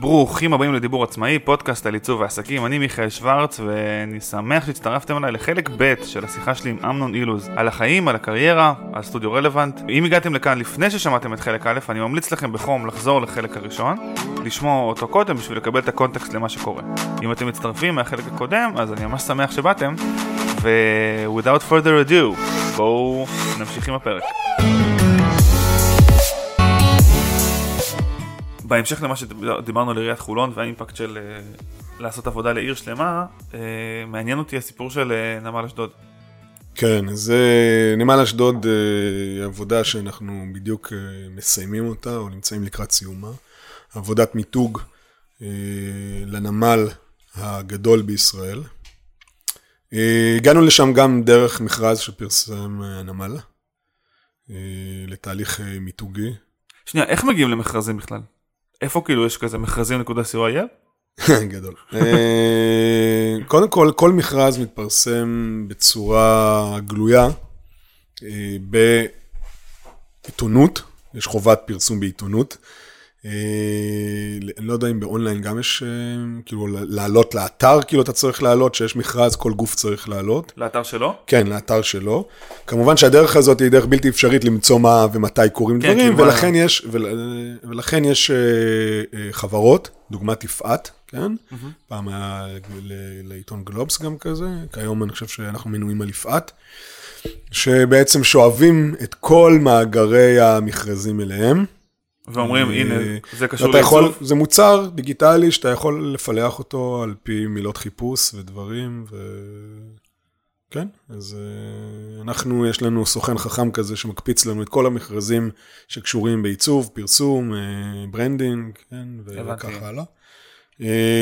ברוכים הבאים לדיבור עצמאי, פודקאסט על עיצוב ועסקים, אני מיכאל שוורץ ואני שמח שהצטרפתם אליי לחלק ב' של השיחה שלי עם אמנון אילוז על החיים, על הקריירה, על סטודיו רלוונט. אם הגעתם לכאן לפני ששמעתם את חלק א', אני ממליץ לכם בחום לחזור לחלק הראשון, לשמוע אותו קודם בשביל לקבל את הקונטקסט למה שקורה. אם אתם מצטרפים מהחלק הקודם, אז אני ממש שמח שבאתם, ו-without further ado, בואו נמשיך עם הפרק. בהמשך למה שדיברנו על עיריית חולון והאימפקט של אה, לעשות עבודה לעיר שלמה, אה, מעניין אותי הסיפור של אה, נמל אשדוד. כן, אז נמל אשדוד היא עבודה שאנחנו בדיוק מסיימים אותה, או נמצאים לקראת סיומה. עבודת מיתוג לנמל הגדול בישראל. הגענו לשם גם דרך מכרז שפרסם הנמל, לתהליך מיתוגי. שנייה, איך מגיעים למכרזים בכלל? איפה כאילו יש כזה מכרזים נקודה מכרזים.co.il? גדול. אה, קודם כל, כל מכרז מתפרסם בצורה גלויה אה, בעיתונות, יש חובת פרסום בעיתונות. אה, אני לא יודע אם באונליין גם יש, אה, כאילו, לעלות לאתר, כאילו אתה צריך לעלות, שיש מכרז, כל גוף צריך לעלות. לאתר שלו? כן, לאתר שלו. כמובן שהדרך הזאת היא דרך בלתי אפשרית למצוא מה ומתי קורים כן, דברים, ולכן יש, ול, ולכן יש אה, חברות, דוגמת יפעת, כן? Mm-hmm. פעם היה לעיתון גלובס גם כזה, כיום אני חושב שאנחנו מנויים על יפעת. שבעצם שואבים את כל מאגרי המכרזים אליהם. ואומרים, הנה, זה קשור לעיצוב. זה מוצר דיגיטלי שאתה יכול לפלח אותו על פי מילות חיפוש ודברים, ו... כן, אז uh, אנחנו, יש לנו סוכן חכם כזה שמקפיץ לנו את כל המכרזים שקשורים בעיצוב, פרסום, branding, כן, וככה הלאה.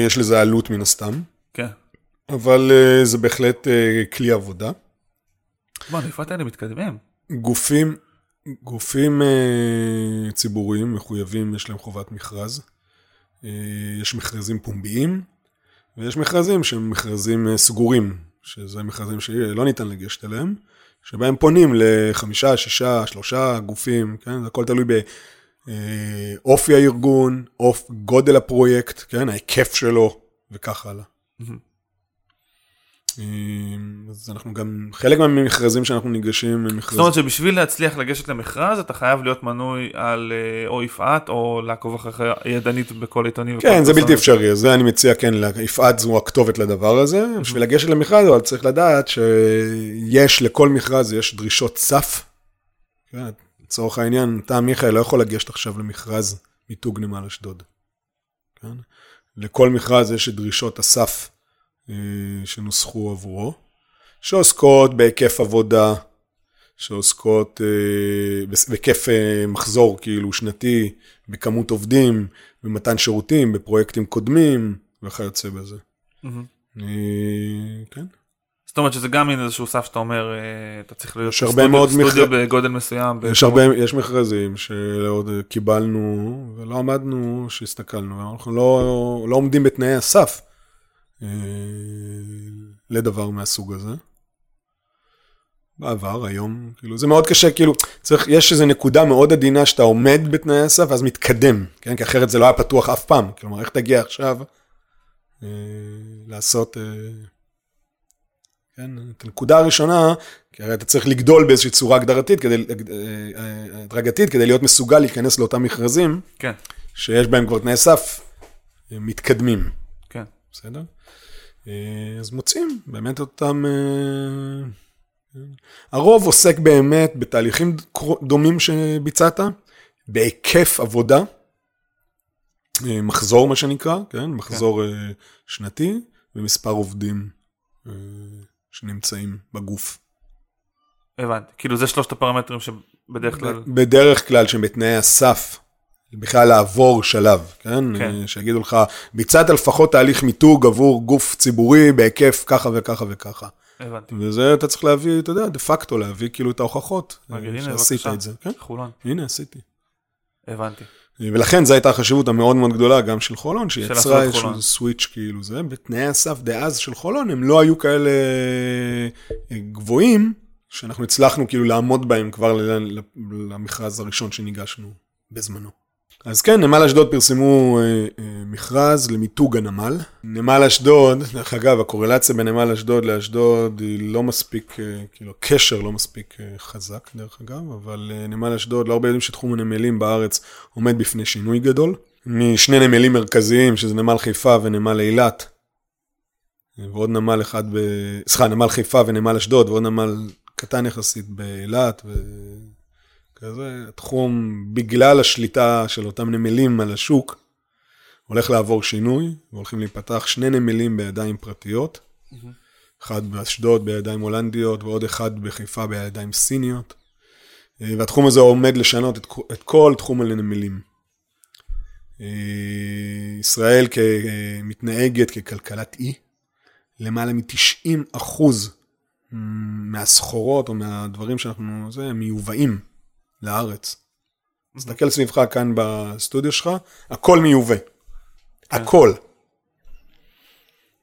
יש לזה עלות מן הסתם. כן. אבל זה בהחלט כלי עבודה. בוא, איפה אתם מתקדמים? גופים, גופים uh, ציבוריים מחויבים, יש להם חובת מכרז. Uh, יש מכרזים פומביים, ויש מכרזים שהם מכרזים uh, סגורים, שזה מכרזים שלא ניתן לגשת אליהם, שבהם פונים לחמישה, שישה, שלושה גופים, כן? זה הכל תלוי באופי הארגון, אוף, גודל הפרויקט, כן? ההיקף שלו, וכך הלאה. Mm-hmm. אז אנחנו גם, חלק מהמכרזים שאנחנו ניגשים הם מכרזים. זאת אומרת שבשביל להצליח לגשת למכרז אתה חייב להיות מנוי על אה, או יפעת או לעקוב אחרי ידנית בכל עיתונים. כן, זה בלתי אפשרי, זה אני מציע, כן, יפעת זו הכתובת לדבר הזה. בשביל לגשת למכרז אבל צריך לדעת שיש, לכל מכרז יש דרישות סף. כן, לצורך העניין, אתה מיכאל לא יכול לגשת עכשיו למכרז מיתוג נמל אשדוד. כן? לכל מכרז יש את דרישות הסף. אה, שנוסחו עבורו, שעוסקות בהיקף עבודה, שעוסקות אה, בהיקף אה, מחזור כאילו שנתי, בכמות עובדים, במתן שירותים, בפרויקטים קודמים וכיוצא בזה. Mm-hmm. כן. זאת אומרת שזה גם מין איזשהו סף שאתה אומר, אתה צריך להיות סטודיו, סטודיו מכ... בגודל מסוים. יש הרבה, יש מכרזים שעוד קיבלנו ולא עמדנו, שהסתכלנו, אנחנו לא, לא עומדים בתנאי הסף. אה, לדבר מהסוג הזה. בעבר, היום, כאילו, זה מאוד קשה, כאילו, צריך, יש איזו נקודה מאוד עדינה שאתה עומד בתנאי הסף, ואז מתקדם, כן? כי אחרת זה לא היה פתוח אף פעם. כלומר, איך תגיע עכשיו אה, לעשות, אה, כן? את הנקודה הראשונה, כי הרי אתה צריך לגדול באיזושהי צורה הגדרתית, כדי, אה, אה, הדרגתית, כדי להיות מסוגל להיכנס לאותם מכרזים, כן. שיש בהם כבר תנאי סף אה, מתקדמים. כן. בסדר? אה, אז מוצאים באמת אותם... אה, הרוב עוסק באמת בתהליכים דומים שביצעת, בהיקף עבודה, אה, מחזור מה שנקרא, כן? מחזור כן. שנתי, ומספר עובדים שנמצאים בגוף. הבנתי, כאילו זה שלושת הפרמטרים שבדרך כלל... בדרך כלל שהם בתנאי הסף בכלל לעבור שלב, כן? כן. שיגידו לך, ביצעת לפחות תהליך מיתוג עבור גוף ציבורי בהיקף ככה וככה וככה. הבנתי. וזה אתה צריך להביא, אתה יודע, דה פקטו להביא כאילו את ההוכחות. מגיד, הנה, בבקשה, את זה. כן? חולון. הנה, עשיתי. הבנתי. ולכן זו הייתה החשיבות המאוד מאוד גדולה גם של חולון, שיצרה איזשהו סוויץ' כאילו זה, בתנאי הסף דאז של חולון הם לא היו כאלה אה, גבוהים, שאנחנו הצלחנו כאילו לעמוד בהם כבר למכרז הראשון שניגשנו בזמנו. אז כן, נמל אשדוד פרסמו אה, אה, מכרז למיתוג הנמל. נמל אשדוד, דרך אגב, הקורלציה בין נמל אשדוד לאשדוד היא לא מספיק, אה, כאילו, קשר לא מספיק אה, חזק, דרך אגב, אבל אה, נמל אשדוד, לא הרבה יודעים שתחום הנמלים בארץ עומד בפני שינוי גדול. משני נמלים מרכזיים, שזה נמל חיפה ונמל אילת, ועוד נמל אחד ב... סליחה, נמל חיפה ונמל אשדוד, ועוד נמל קטן יחסית באילת, וכזה, התחום, בגלל השליטה של אותם נמלים על השוק, הולך לעבור שינוי, והולכים להיפתח שני נמלים בידיים פרטיות, אחד באשדוד בידיים הולנדיות, ועוד אחד בחיפה בידיים סיניות, והתחום הזה עומד לשנות את, את כל תחום הנמלים. ישראל מתנהגת ככלכלת אי, למעלה מ-90 אחוז מהסחורות או מהדברים שאנחנו, זה, מיובאים לארץ. תסתכל סביבך כאן בסטודיו שלך, הכל מיובא. כן. הכל.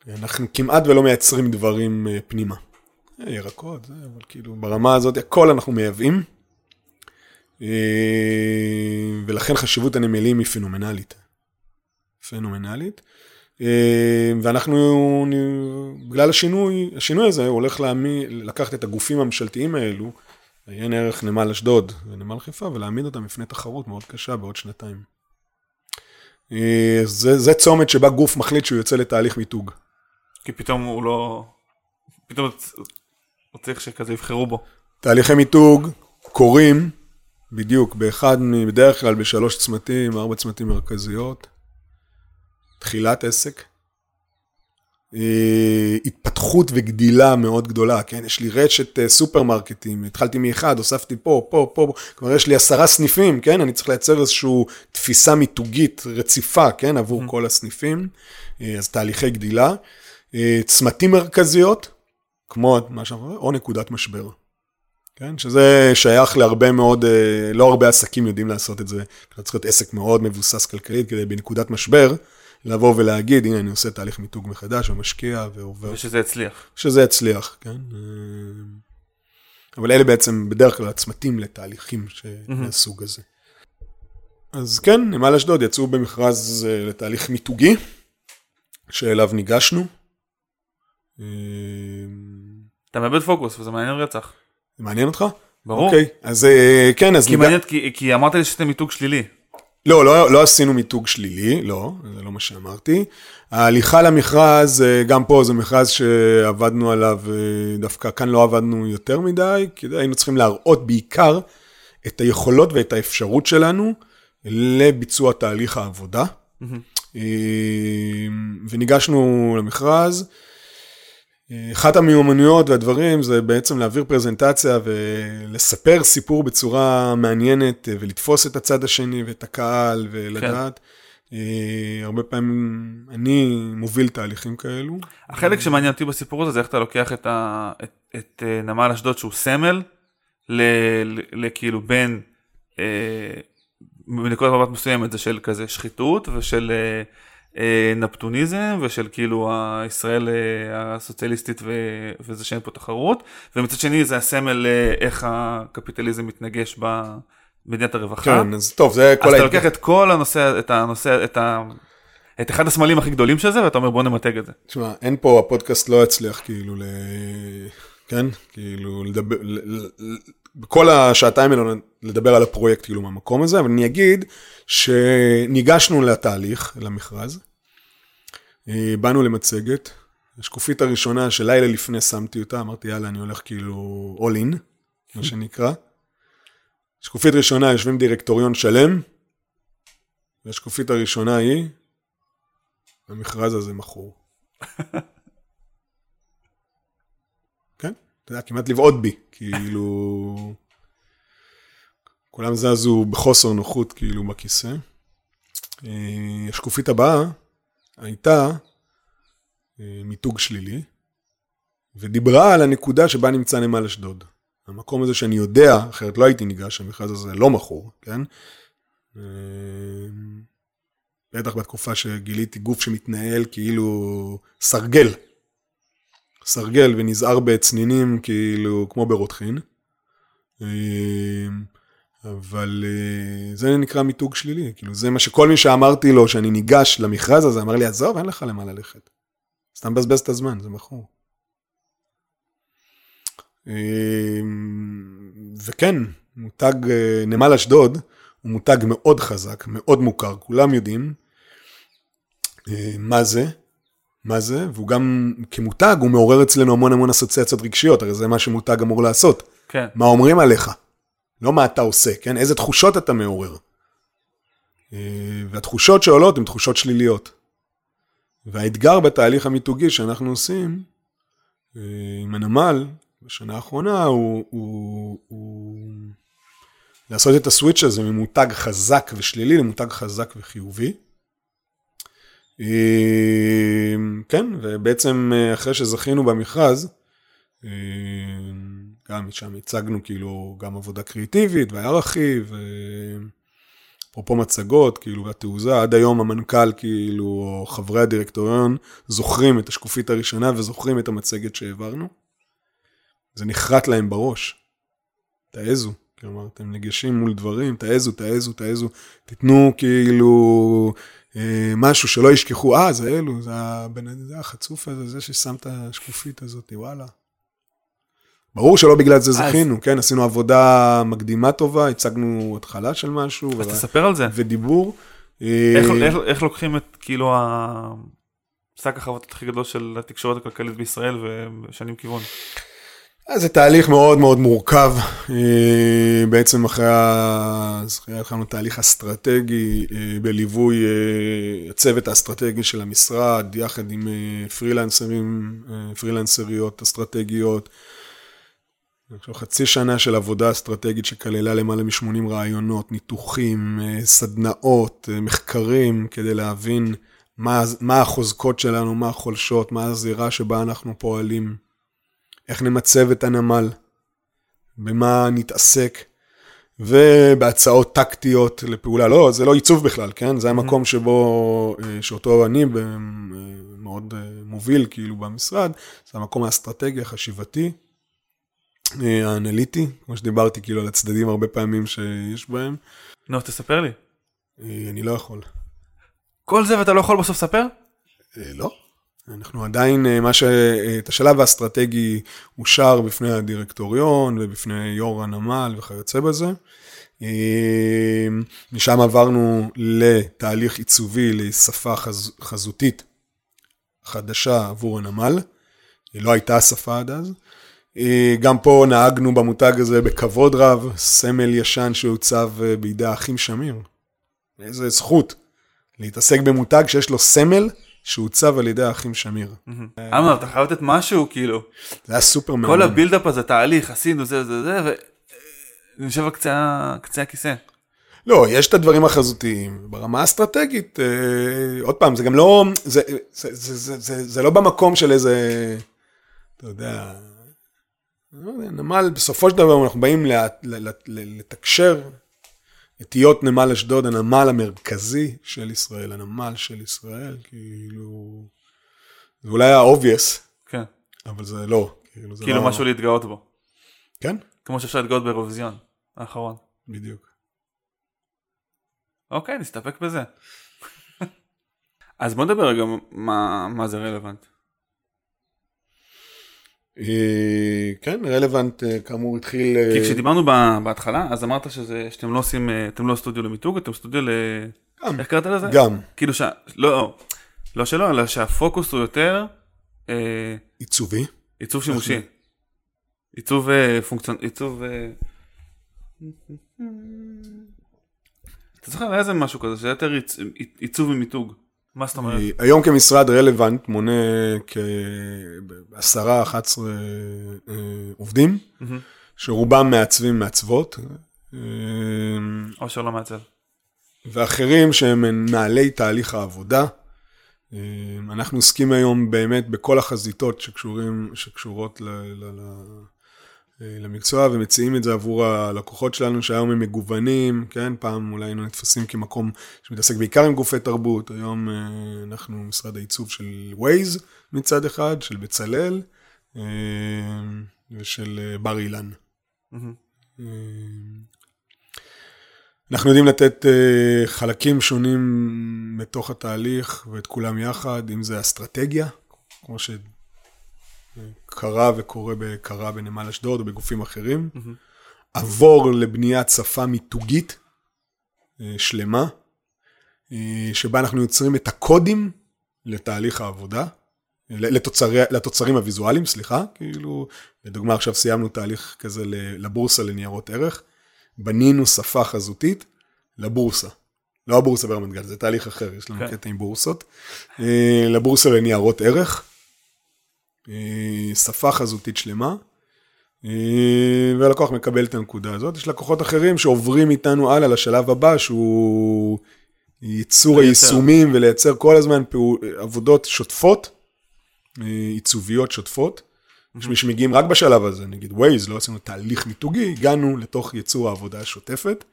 אנחנו כמעט ולא מייצרים דברים אה, פנימה. אה, ירקות, זה, אבל כאילו ברמה הזאת, הכל אנחנו מייבאים. אה, ולכן חשיבות הנמלים היא פנומנלית. פנומנלית. ואנחנו, בגלל השינוי, השינוי הזה הולך להעמיד, לקחת את הגופים הממשלתיים האלו, עיין ערך נמל אשדוד ונמל חיפה, ולהעמיד אותם בפני תחרות מאוד קשה בעוד שנתיים. זה, זה צומת שבה גוף מחליט שהוא יוצא לתהליך מיתוג. כי פתאום הוא לא... פתאום הוא צריך שכזה יבחרו בו. תהליכי מיתוג קורים בדיוק באחד, בדרך כלל בשלוש צמתים, ארבע צמתים מרכזיות. תחילת עסק, אה, התפתחות וגדילה מאוד גדולה, כן? יש לי רשת אה, סופרמרקטים, התחלתי מאחד, הוספתי פה, פה, פה, כבר יש לי עשרה סניפים, כן? אני צריך לייצר איזושהי תפיסה מיתוגית רציפה, כן? עבור mm-hmm. כל הסניפים, אה, אז תהליכי גדילה. צמתים מרכזיות, כמו מה שאנחנו אומרים, או נקודת משבר. כן? שזה שייך להרבה מאוד, לא הרבה עסקים יודעים לעשות את זה. צריך להיות עסק מאוד מבוסס כלכלית כדי בנקודת משבר. לבוא ולהגיד, הנה אני עושה תהליך מיתוג מחדש, ומשקיע ועובר. ושזה יצליח. שזה יצליח, כן. אבל אלה בעצם בדרך כלל הצמתים לתהליכים מהסוג הזה. אז כן, נמל אשדוד יצאו במכרז אה, לתהליך מיתוגי, שאליו ניגשנו. אתה מאבד פוקוס וזה מעניין רצח. זה מעניין אותך? ברור. אוקיי, אז אה, כן, אז... כי, ניג... מעניין, כי, כי אמרת לי שאתם מיתוג שלילי. לא, לא, לא עשינו מיתוג שלילי, לא, זה לא מה שאמרתי. ההליכה למכרז, אה, גם פה זה מכרז שעבדנו עליו, אה, דווקא כאן לא עבדנו יותר מדי, כי היינו צריכים להראות בעיקר את היכולות ואת האפשרות שלנו לביצוע תהליך העבודה. Mm-hmm. וניגשנו למכרז. אחת המיומנויות והדברים זה בעצם להעביר פרזנטציה ולספר סיפור בצורה מעניינת ולתפוס את הצד השני ואת הקהל ולדעת. כן. הרבה פעמים אני מוביל תהליכים כאלו. החלק שמעניין אותי בסיפור הזה זה איך אתה לוקח את, ה, את, את אה, נמל אשדוד שהוא סמל לכאילו בין אה, מנקודת מבט מסוימת זה של כזה שחיתות ושל אה, אה, נפטוניזם ושל כאילו הישראל אה, הסוציאליסטית ו... וזה שאין פה תחרות ומצד שני זה הסמל אה, איך הקפיטליזם מתנגש במדינת הרווחה. כן, אז טוב, זה כל... אז אתה לוקח את כל הנושא, את הנושא, את ה... את אחד הסמלים הכי גדולים של זה ואתה אומר בוא נמתג את זה. תשמע, אין פה, הפודקאסט לא יצליח כאילו ל... כן? כאילו לדבר, בכל השעתיים האלה לדבר על הפרויקט כאילו מהמקום הזה, אבל אני אגיד שניגשנו לתהליך, למכרז, אה, באנו למצגת, השקופית הראשונה שלילה לפני שמתי אותה, אמרתי יאללה אני הולך כאילו all in, מה שנקרא. שקופית ראשונה יושבים דירקטוריון שלם, והשקופית הראשונה היא, המכרז הזה מכור. כן, אתה יודע, כמעט לבעוט בי, כאילו... כולם זזו בחוסר נוחות כאילו בכיסא. אה, השקופית הבאה הייתה אה, מיתוג שלילי, ודיברה על הנקודה שבה נמצא נמל אשדוד. המקום הזה שאני יודע, אחרת לא הייתי ניגש, המכרז הזה לא מכור, כן? אה, בטח בתקופה שגיליתי גוף שמתנהל כאילו סרגל. סרגל ונזהר בצנינים כאילו כמו ברותחין. אבל אה, זה נקרא מיתוג שלילי, כאילו זה מה שכל מי שאמרתי לו שאני ניגש למכרז הזה, אמר לי, עזוב, אין לך למה ללכת. סתם מבזבז את הזמן, זה מכור. אה, וכן, מותג אה, נמל אשדוד הוא מותג מאוד חזק, מאוד מוכר, כולם יודעים מה זה, מה זה, והוא גם כמותג, הוא מעורר אצלנו המון המון אסוציאציות רגשיות, הרי זה מה שמותג אמור לעשות. כן. מה אומרים עליך, לא מה אתה עושה, כן? איזה תחושות אתה מעורר. אה, והתחושות שעולות הן תחושות שליליות. והאתגר בתהליך המיתוגי שאנחנו עושים אה, עם הנמל בשנה האחרונה הוא, הוא, הוא לעשות את הסוויץ' הזה ממותג חזק ושלילי למותג חזק וחיובי. אה, כן, ובעצם אחרי שזכינו במכרז, גם שם הצגנו כאילו גם עבודה קריאיטיבית והיה רכיב, אפרופו מצגות, כאילו, והתעוזה, עד היום המנכ"ל, כאילו, או חברי הדירקטוריון, זוכרים את השקופית הראשונה וזוכרים את המצגת שהעברנו. זה נחרט להם בראש. תעזו, כלומר, אתם ניגשים מול דברים, תעזו, תעזו, תעזו, תיתנו כאילו אה, משהו שלא ישכחו, אה, זה אלו, זה, הבן, זה החצוף הזה, זה ששם את השקופית הזאת, וואלה. ברור שלא בגלל זה זכינו, כן? עשינו עבודה מקדימה טובה, הצגנו התחלה של משהו. אז תספר על זה. ודיבור. איך, אה, איך, איך לוקחים את כאילו השק החבטות הכי גדול של התקשורת הכלכלית בישראל ושנים כיוון? אז זה תהליך מאוד מאוד מורכב. אה, בעצם אחרי הזכייה התחלנו תהליך אסטרטגי אה, בליווי הצוות האסטרטגי של המשרד, יחד עם פרילנסרים, פרילנסריות אסטרטגיות. עכשיו חצי שנה של עבודה אסטרטגית שכללה למעלה מ-80 רעיונות, ניתוחים, אה, סדנאות, אה, מחקרים, כדי להבין מה, מה החוזקות שלנו, מה החולשות, מה הזירה שבה אנחנו פועלים, איך נמצב את הנמל, במה נתעסק, ובהצעות טקטיות לפעולה. לא, זה לא עיצוב בכלל, כן? זה המקום שבו, אה, שאותו אני מאוד מוביל כאילו במשרד, זה המקום האסטרטגי, החשיבתי. אה, האנליטי, כמו שדיברתי כאילו על הצדדים הרבה פעמים שיש בהם. נו, תספר לי. אה, אני לא יכול. כל זה ואתה לא יכול בסוף לספר? אה, לא. אנחנו עדיין, מה ש... את השלב האסטרטגי אושר בפני הדירקטוריון ובפני יו"ר הנמל וכיוצא בזה. משם עברנו לתהליך עיצובי לשפה חז... חזותית חדשה עבור הנמל. לא הייתה שפה עד אז. אה, גם פה נהגנו במותג הזה בכבוד רב, סמל ישן שהוצב אה, בידי האחים שמיר. איזה זכות להתעסק במותג שיש לו סמל שהוצב על ידי האחים שמיר. אמר, אתה חייב לתת משהו, כאילו. זה היה סופר מעניין. כל הבילדאפ הזה, תהליך, עשינו זה זה זה, ואני יושב על קצה הכיסא. לא, יש את הדברים החזותיים. ברמה האסטרטגית, אה, עוד פעם, זה גם לא, זה, זה, זה, זה, זה, זה לא במקום של איזה, אתה יודע, נמל, בסופו של דבר אנחנו באים לתקשר את היות נמל אשדוד, הנמל המרכזי של ישראל, הנמל של ישראל, כאילו, זה אולי היה obvious, כן. אבל זה לא. כאילו, זה כאילו לא... משהו להתגאות בו. כן. כמו שאפשר להתגאות באירוויזיון האחרון. בדיוק. אוקיי, נסתפק בזה. אז בוא נדבר רגע מה, מה זה רלוונט. אה, כן, רלוונט אה, כאמור התחיל... אה, כי כשדיברנו בהתחלה, אז אמרת שזה, שאתם לא עושים, אתם לא סטודיו למיתוג, אתם סטודיו ל... גם. איך קראת לזה? גם. כאילו ש... לא, לא שלא, אלא שהפוקוס הוא יותר... עיצובי. עיצוב שימושי. עיצוב פונקציונ... עיצוב... אתה זוכר, היה איזה משהו כזה, זה יותר עיצוב ומיתוג. מה זאת אומרת? היום כמשרד רלוונט מונה כעשרה, 11 אה, עובדים, שרובם מעצבים מעצבות. אה, או שלא מעצב. ואחרים שהם מנהלי תהליך העבודה. אה, אנחנו עוסקים היום באמת בכל החזיתות שקשורים, שקשורות ל, ל, ל, אה, למקצוע ומציעים את זה עבור הלקוחות שלנו שהיום הם מגוונים, כן? פעם אולי היינו נתפסים כמקום שמתעסק בעיקר עם גופי תרבות, היום אה, אנחנו משרד העיצוב של Waze מצד אחד, של בצלאל אה, ושל בר אילן. אנחנו יודעים לתת חלקים שונים בתוך התהליך ואת כולם יחד, אם זה אסטרטגיה, כמו שקרה וקורה קרה בנמל אשדוד או בגופים אחרים. עבור לבניית שפה מיתוגית uh, שלמה, uh, שבה אנחנו יוצרים את הקודים לתהליך העבודה, לתוצרי, לתוצרים הוויזואליים, סליחה, כאילו, לדוגמה עכשיו סיימנו תהליך כזה לבורסה לניירות ערך. בנינו שפה חזותית לבורסה. לא הבורסה ברמת גן, זה תהליך אחר, יש לנו okay. כן. קטע עם בורסות. אה, לבורסה לניירות ערך, אה, שפה חזותית שלמה, אה, והלקוח מקבל את הנקודה הזאת. יש לקוחות אחרים שעוברים איתנו הלאה לשלב הבא, שהוא ייצור היישומים ולייצר כל הזמן פעול, עבודות שוטפות, עיצוביות שוטפות. יש מי שמגיעים רק בשלב הזה, נגיד ווייז, לא עשינו תהליך מיתוגי, הגענו לתוך ייצור העבודה השוטפת,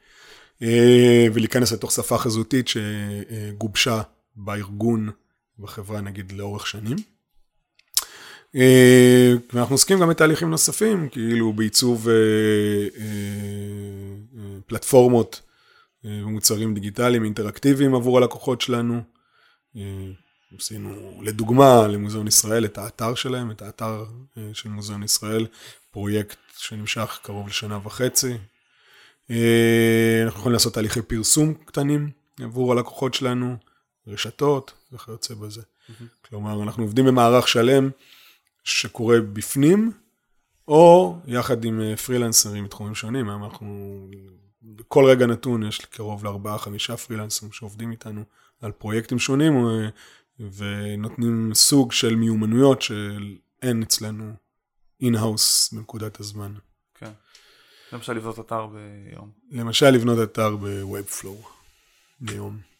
אה, ולהיכנס לתוך שפה חזותית שגובשה בארגון, בחברה נגיד לאורך שנים. אה, ואנחנו עוסקים גם בתהליכים נוספים, כאילו בעיצוב אה, פלטפורמות ומוצרים דיגיטליים אינטראקטיביים עבור הלקוחות שלנו. עשינו לדוגמה למוזיאון ישראל את האתר שלהם, את האתר אה, של מוזיאון ישראל, פרויקט שנמשך קרוב לשנה וחצי. אה, אנחנו יכולים לעשות תהליכי פרסום קטנים עבור הלקוחות שלנו, רשתות וכיוצא בזה. Mm-hmm. כלומר, אנחנו עובדים במערך שלם שקורה בפנים, או יחד עם אה, פרילנסרים מתחומים שונים. אנחנו, בכל רגע נתון יש קרוב לארבעה, חמישה פרילנסרים שעובדים איתנו על פרויקטים שונים, ונותנים סוג של מיומנויות שאין אצלנו in-house בנקודת הזמן. כן. למשל לבנות אתר ביום. למשל לבנות אתר ב-Webflow ביום.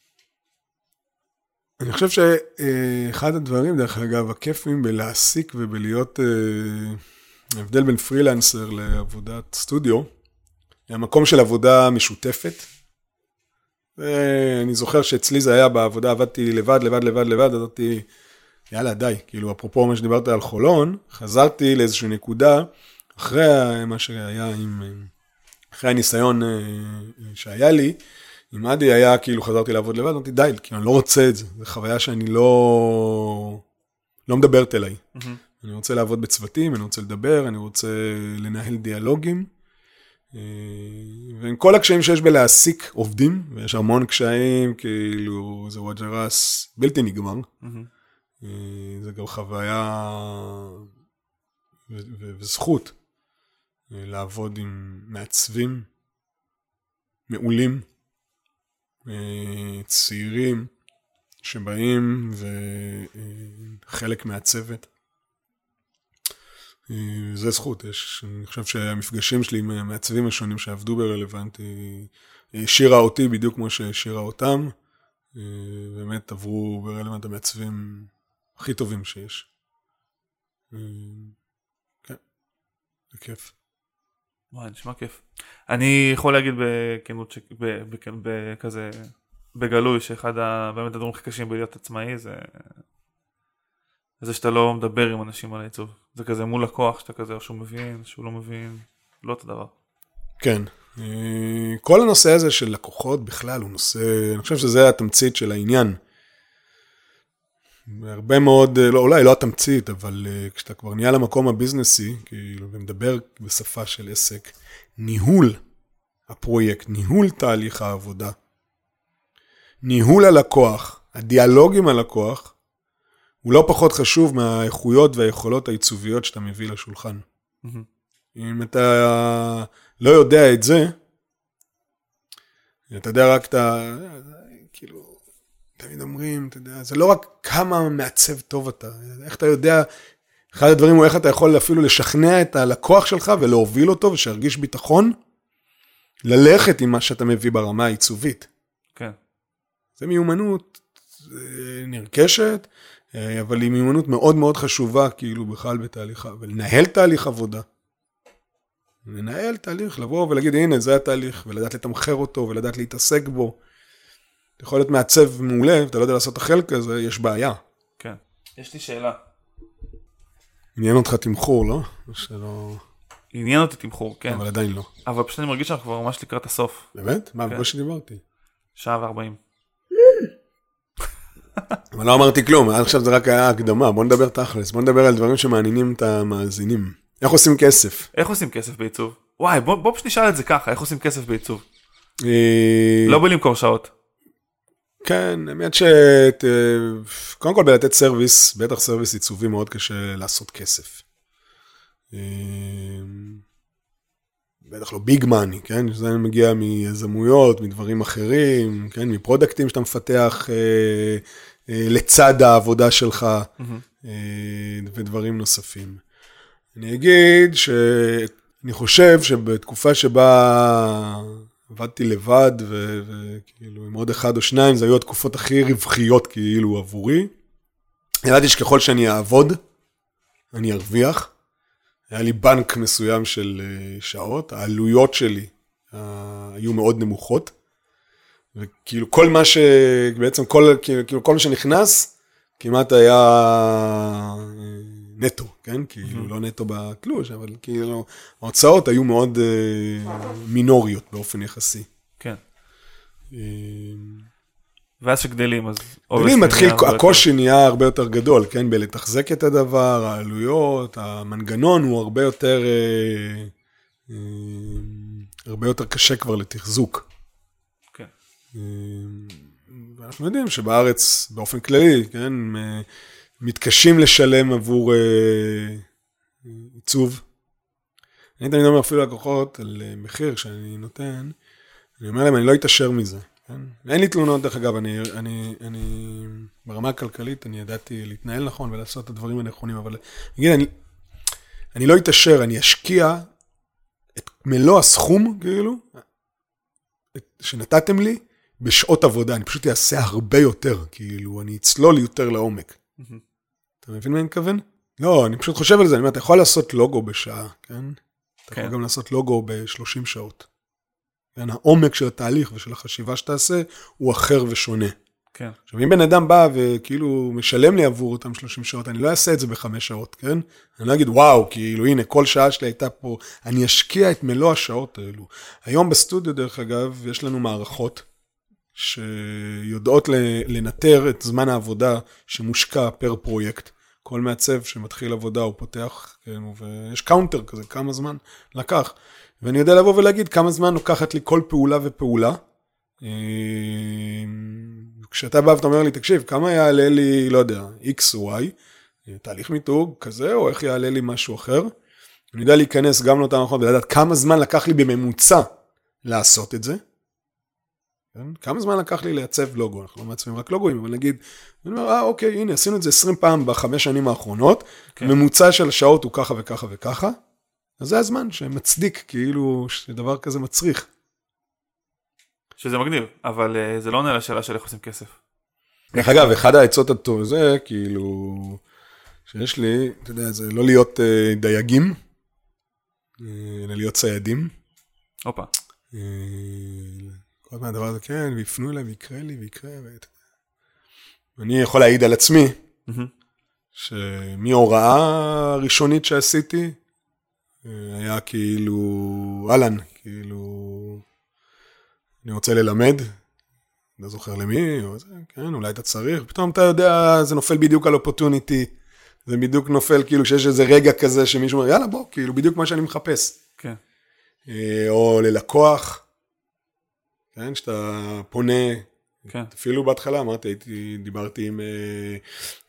אני חושב שאחד הדברים, דרך אגב, הכיפים בלהעסיק ובלהיות, אה, ההבדל בין פרילנסר לעבודת סטודיו, המקום של עבודה משותפת, ואני זוכר שאצלי זה היה בעבודה, עבדתי לבד, לבד, לבד, לבד, אמרתי, יאללה, די. כאילו, אפרופו מה שדיברת על חולון, חזרתי לאיזושהי נקודה, אחרי מה שהיה עם, אחרי הניסיון אה, שהיה לי, עם אדי היה כאילו חזרתי לעבוד לבד, אמרתי די, כאילו אני לא רוצה את זה, זו חוויה שאני לא, לא מדברת אליי. Mm-hmm. אני רוצה לעבוד בצוותים, אני רוצה לדבר, אני רוצה לנהל דיאלוגים. אה, ועם כל הקשיים שיש בלהעסיק עובדים, ויש המון קשיים, כאילו, זה וואג'רס בלתי נגמר. Mm-hmm. זה גם חוויה ו- ו- וזכות אה, לעבוד עם מעצבים מעולים, צעירים, שבאים וחלק מהצוות. אה, זה זכות, יש, אני חושב שהמפגשים שלי עם המעצבים השונים שעבדו ברלוונט, השאירה אותי בדיוק כמו שהשאירה אותם, אה, באמת עברו ברלוונט המעצבים הכי טובים שיש. אה, כן, זה כיף. וואי, נשמע כיף. אני יכול להגיד בכנות, בכזה, בגלוי, שאחד באמת הדברים הכי קשים בלהיות עצמאי זה זה שאתה לא מדבר עם אנשים על העיצוב. זה כזה מול לקוח שאתה כזה, או שהוא מבין, שהוא לא מבין, לא אותו דבר. כן. אה, כל הנושא הזה של לקוחות בכלל הוא נושא, אני חושב שזה התמצית של העניין. הרבה מאוד, לא, אולי לא התמצית, אבל אה, כשאתה כבר נהיה למקום הביזנסי, כאילו, ומדבר בשפה של עסק, ניהול הפרויקט, ניהול תהליך העבודה, ניהול הלקוח, הדיאלוג עם הלקוח, הוא לא פחות חשוב מהאיכויות והיכולות העיצוביות שאתה מביא לשולחן. Mm-hmm. אם אתה לא יודע את זה, אתה יודע רק את ה... כאילו, תמיד אומרים, אתה יודע, זה לא רק כמה מעצב טוב אתה, איך אתה יודע, אחד הדברים הוא איך אתה יכול אפילו לשכנע את הלקוח שלך ולהוביל אותו ושירגיש ביטחון, ללכת עם מה שאתה מביא ברמה העיצובית. כן. זה מיומנות נרכשת, אה, אבל היא מיומנות מאוד מאוד חשובה, כאילו, בכלל בתהליך, ולנהל תהליך עבודה. לנהל תהליך, לבוא ולהגיד, הנה, זה התהליך, ולדעת לתמחר אותו, ולדעת להתעסק בו. אתה יכול להיות מעצב מעולה, ואתה לא יודע לעשות את החלק הזה, יש בעיה. כן. יש לי שאלה. עניין אותך תמחור, לא? שלא... עניין אותי תמחור, כן. אבל עדיין לא. אבל פשוט אני מרגיש שאנחנו כבר ממש לקראת הסוף. באמת? מה, כן. בקושי דיברתי. שעה וארבעים. אבל לא אמרתי כלום, עד עכשיו זה רק היה הקדמה, בוא נדבר תכלס, בוא נדבר על דברים שמעניינים את המאזינים. איך עושים כסף? איך עושים כסף בעיצוב? וואי, בוא, בוא פשוט נשאל את זה ככה, איך עושים כסף בעיצוב? אה, לא בלמכור שעות. כן, האמת ש... קודם כל בלתת service, בטח service עיצובי מאוד קשה לעשות כסף. אה, בטח לא ביג מאני, כן? זה מגיע מיזמויות, מדברים אחרים, כן? מפרודקטים שאתה מפתח אה, אה, לצד העבודה שלך אה, ודברים נוספים. אני אגיד שאני חושב שבתקופה שבה עבדתי לבד וכאילו עם עוד אחד או שניים, זה היו התקופות הכי רווחיות כאילו עבורי. ידעתי שככל שאני אעבוד, אני ארוויח. היה לי בנק מסוים של אה, שעות, העלויות שלי אה, היו מאוד נמוכות. וכאילו כל מה ש... בעצם כל, כאילו כל מה שנכנס, כמעט היה אה, נטו, כן? כאילו לא נטו בתלוש, אבל כאילו ההוצאות היו מאוד אה, מינוריות באופן יחסי. כן. אה, ואז שגדלים, אז... גדלים מתחיל, יותר. הקושי נהיה הרבה יותר גדול, כן? בלתחזק את הדבר, העלויות, המנגנון הוא הרבה יותר, אה, הרבה יותר קשה כבר לתחזוק. כן. ואנחנו יודעים שבארץ, באופן כללי, כן, מתקשים לשלם עבור אה, עיצוב. אני תמיד אומר אפילו ללקוחות על אה, מחיר שאני נותן, אני אומר להם, אני לא אתעשר מזה. כן? ואין לי תלונות, דרך אגב, אני, אני, אני, ברמה הכלכלית, אני ידעתי להתנהל נכון ולעשות את הדברים הנכונים, אבל נגיד, אני, אני לא אתעשר, אני אשקיע את מלוא הסכום, כאילו, את, שנתתם לי, בשעות עבודה, אני פשוט אעשה הרבה יותר, כאילו, אני אצלול יותר לעומק. מהמם. אתה מבין מה אני מתכוון? לא, אני פשוט חושב על זה, אני אומר, אתה יכול לעשות לוגו בשעה, כן? אתה כן. יכול גם לעשות לוגו ב-30 שעות. כן, העומק של התהליך ושל החשיבה שתעשה הוא אחר ושונה. כן. עכשיו, אם בן אדם בא וכאילו משלם לי עבור אותם 30 שעות, אני לא אעשה את זה בחמש שעות, כן? אני לא אגיד, וואו, כאילו, הנה, כל שעה שלי הייתה פה, אני אשקיע את מלוא השעות האלו. היום בסטודיו, דרך אגב, יש לנו מערכות שיודעות לנטר את זמן העבודה שמושקע פר פרויקט. כל מעצב שמתחיל עבודה, הוא פותח, כן, ויש counter כזה, כמה זמן לקח. ואני יודע לבוא ולהגיד כמה זמן לוקחת לי כל פעולה ופעולה. אה, כשאתה בא ואתה אומר לי, תקשיב, כמה יעלה לי, לא יודע, X או Y, תהליך מיתוג כזה, או איך יעלה לי משהו אחר. אני יודע להיכנס גם לאותה מערכות ולדעת כמה זמן לקח לי בממוצע לעשות את זה. כן? כמה זמן לקח לי לעצב לוגו, אנחנו לא מעצבים רק לוגוים, אבל נגיד, אני אומר, אה, אוקיי, הנה, עשינו את זה 20 פעם בחמש שנים האחרונות, כן. ממוצע של השעות הוא ככה וככה וככה, אז זה הזמן שמצדיק, כאילו, שדבר כזה מצריך. שזה מגניב, אבל אה, זה לא עונה לשאלה של איך עושים כסף. דרך אגב, אחד העצות הטוב זה, כאילו, שיש לי, אתה יודע, זה לא להיות אה, דייגים, אה, אלא להיות ציידים. הופה. אה, כל הזמן הדבר הזה, כן, ויפנו אליי ויקרה לי ויקרה, ואתה יודע. אני יכול להעיד על עצמי. שמהוראה ראשונית שעשיתי, אה, היה כאילו, אהלן, כאילו, אני רוצה ללמד, לא זוכר למי, או זה, כן, אולי אתה צריך, פתאום אתה יודע, זה נופל בדיוק על אופורטוניטי, זה בדיוק נופל כאילו שיש איזה רגע כזה שמישהו אומר, יאללה בוא, כאילו בדיוק מה שאני מחפש. כן. אה, או ללקוח, כן, שאתה פונה, כן. אפילו בהתחלה אמרתי, הייתי, דיברתי עם, אה,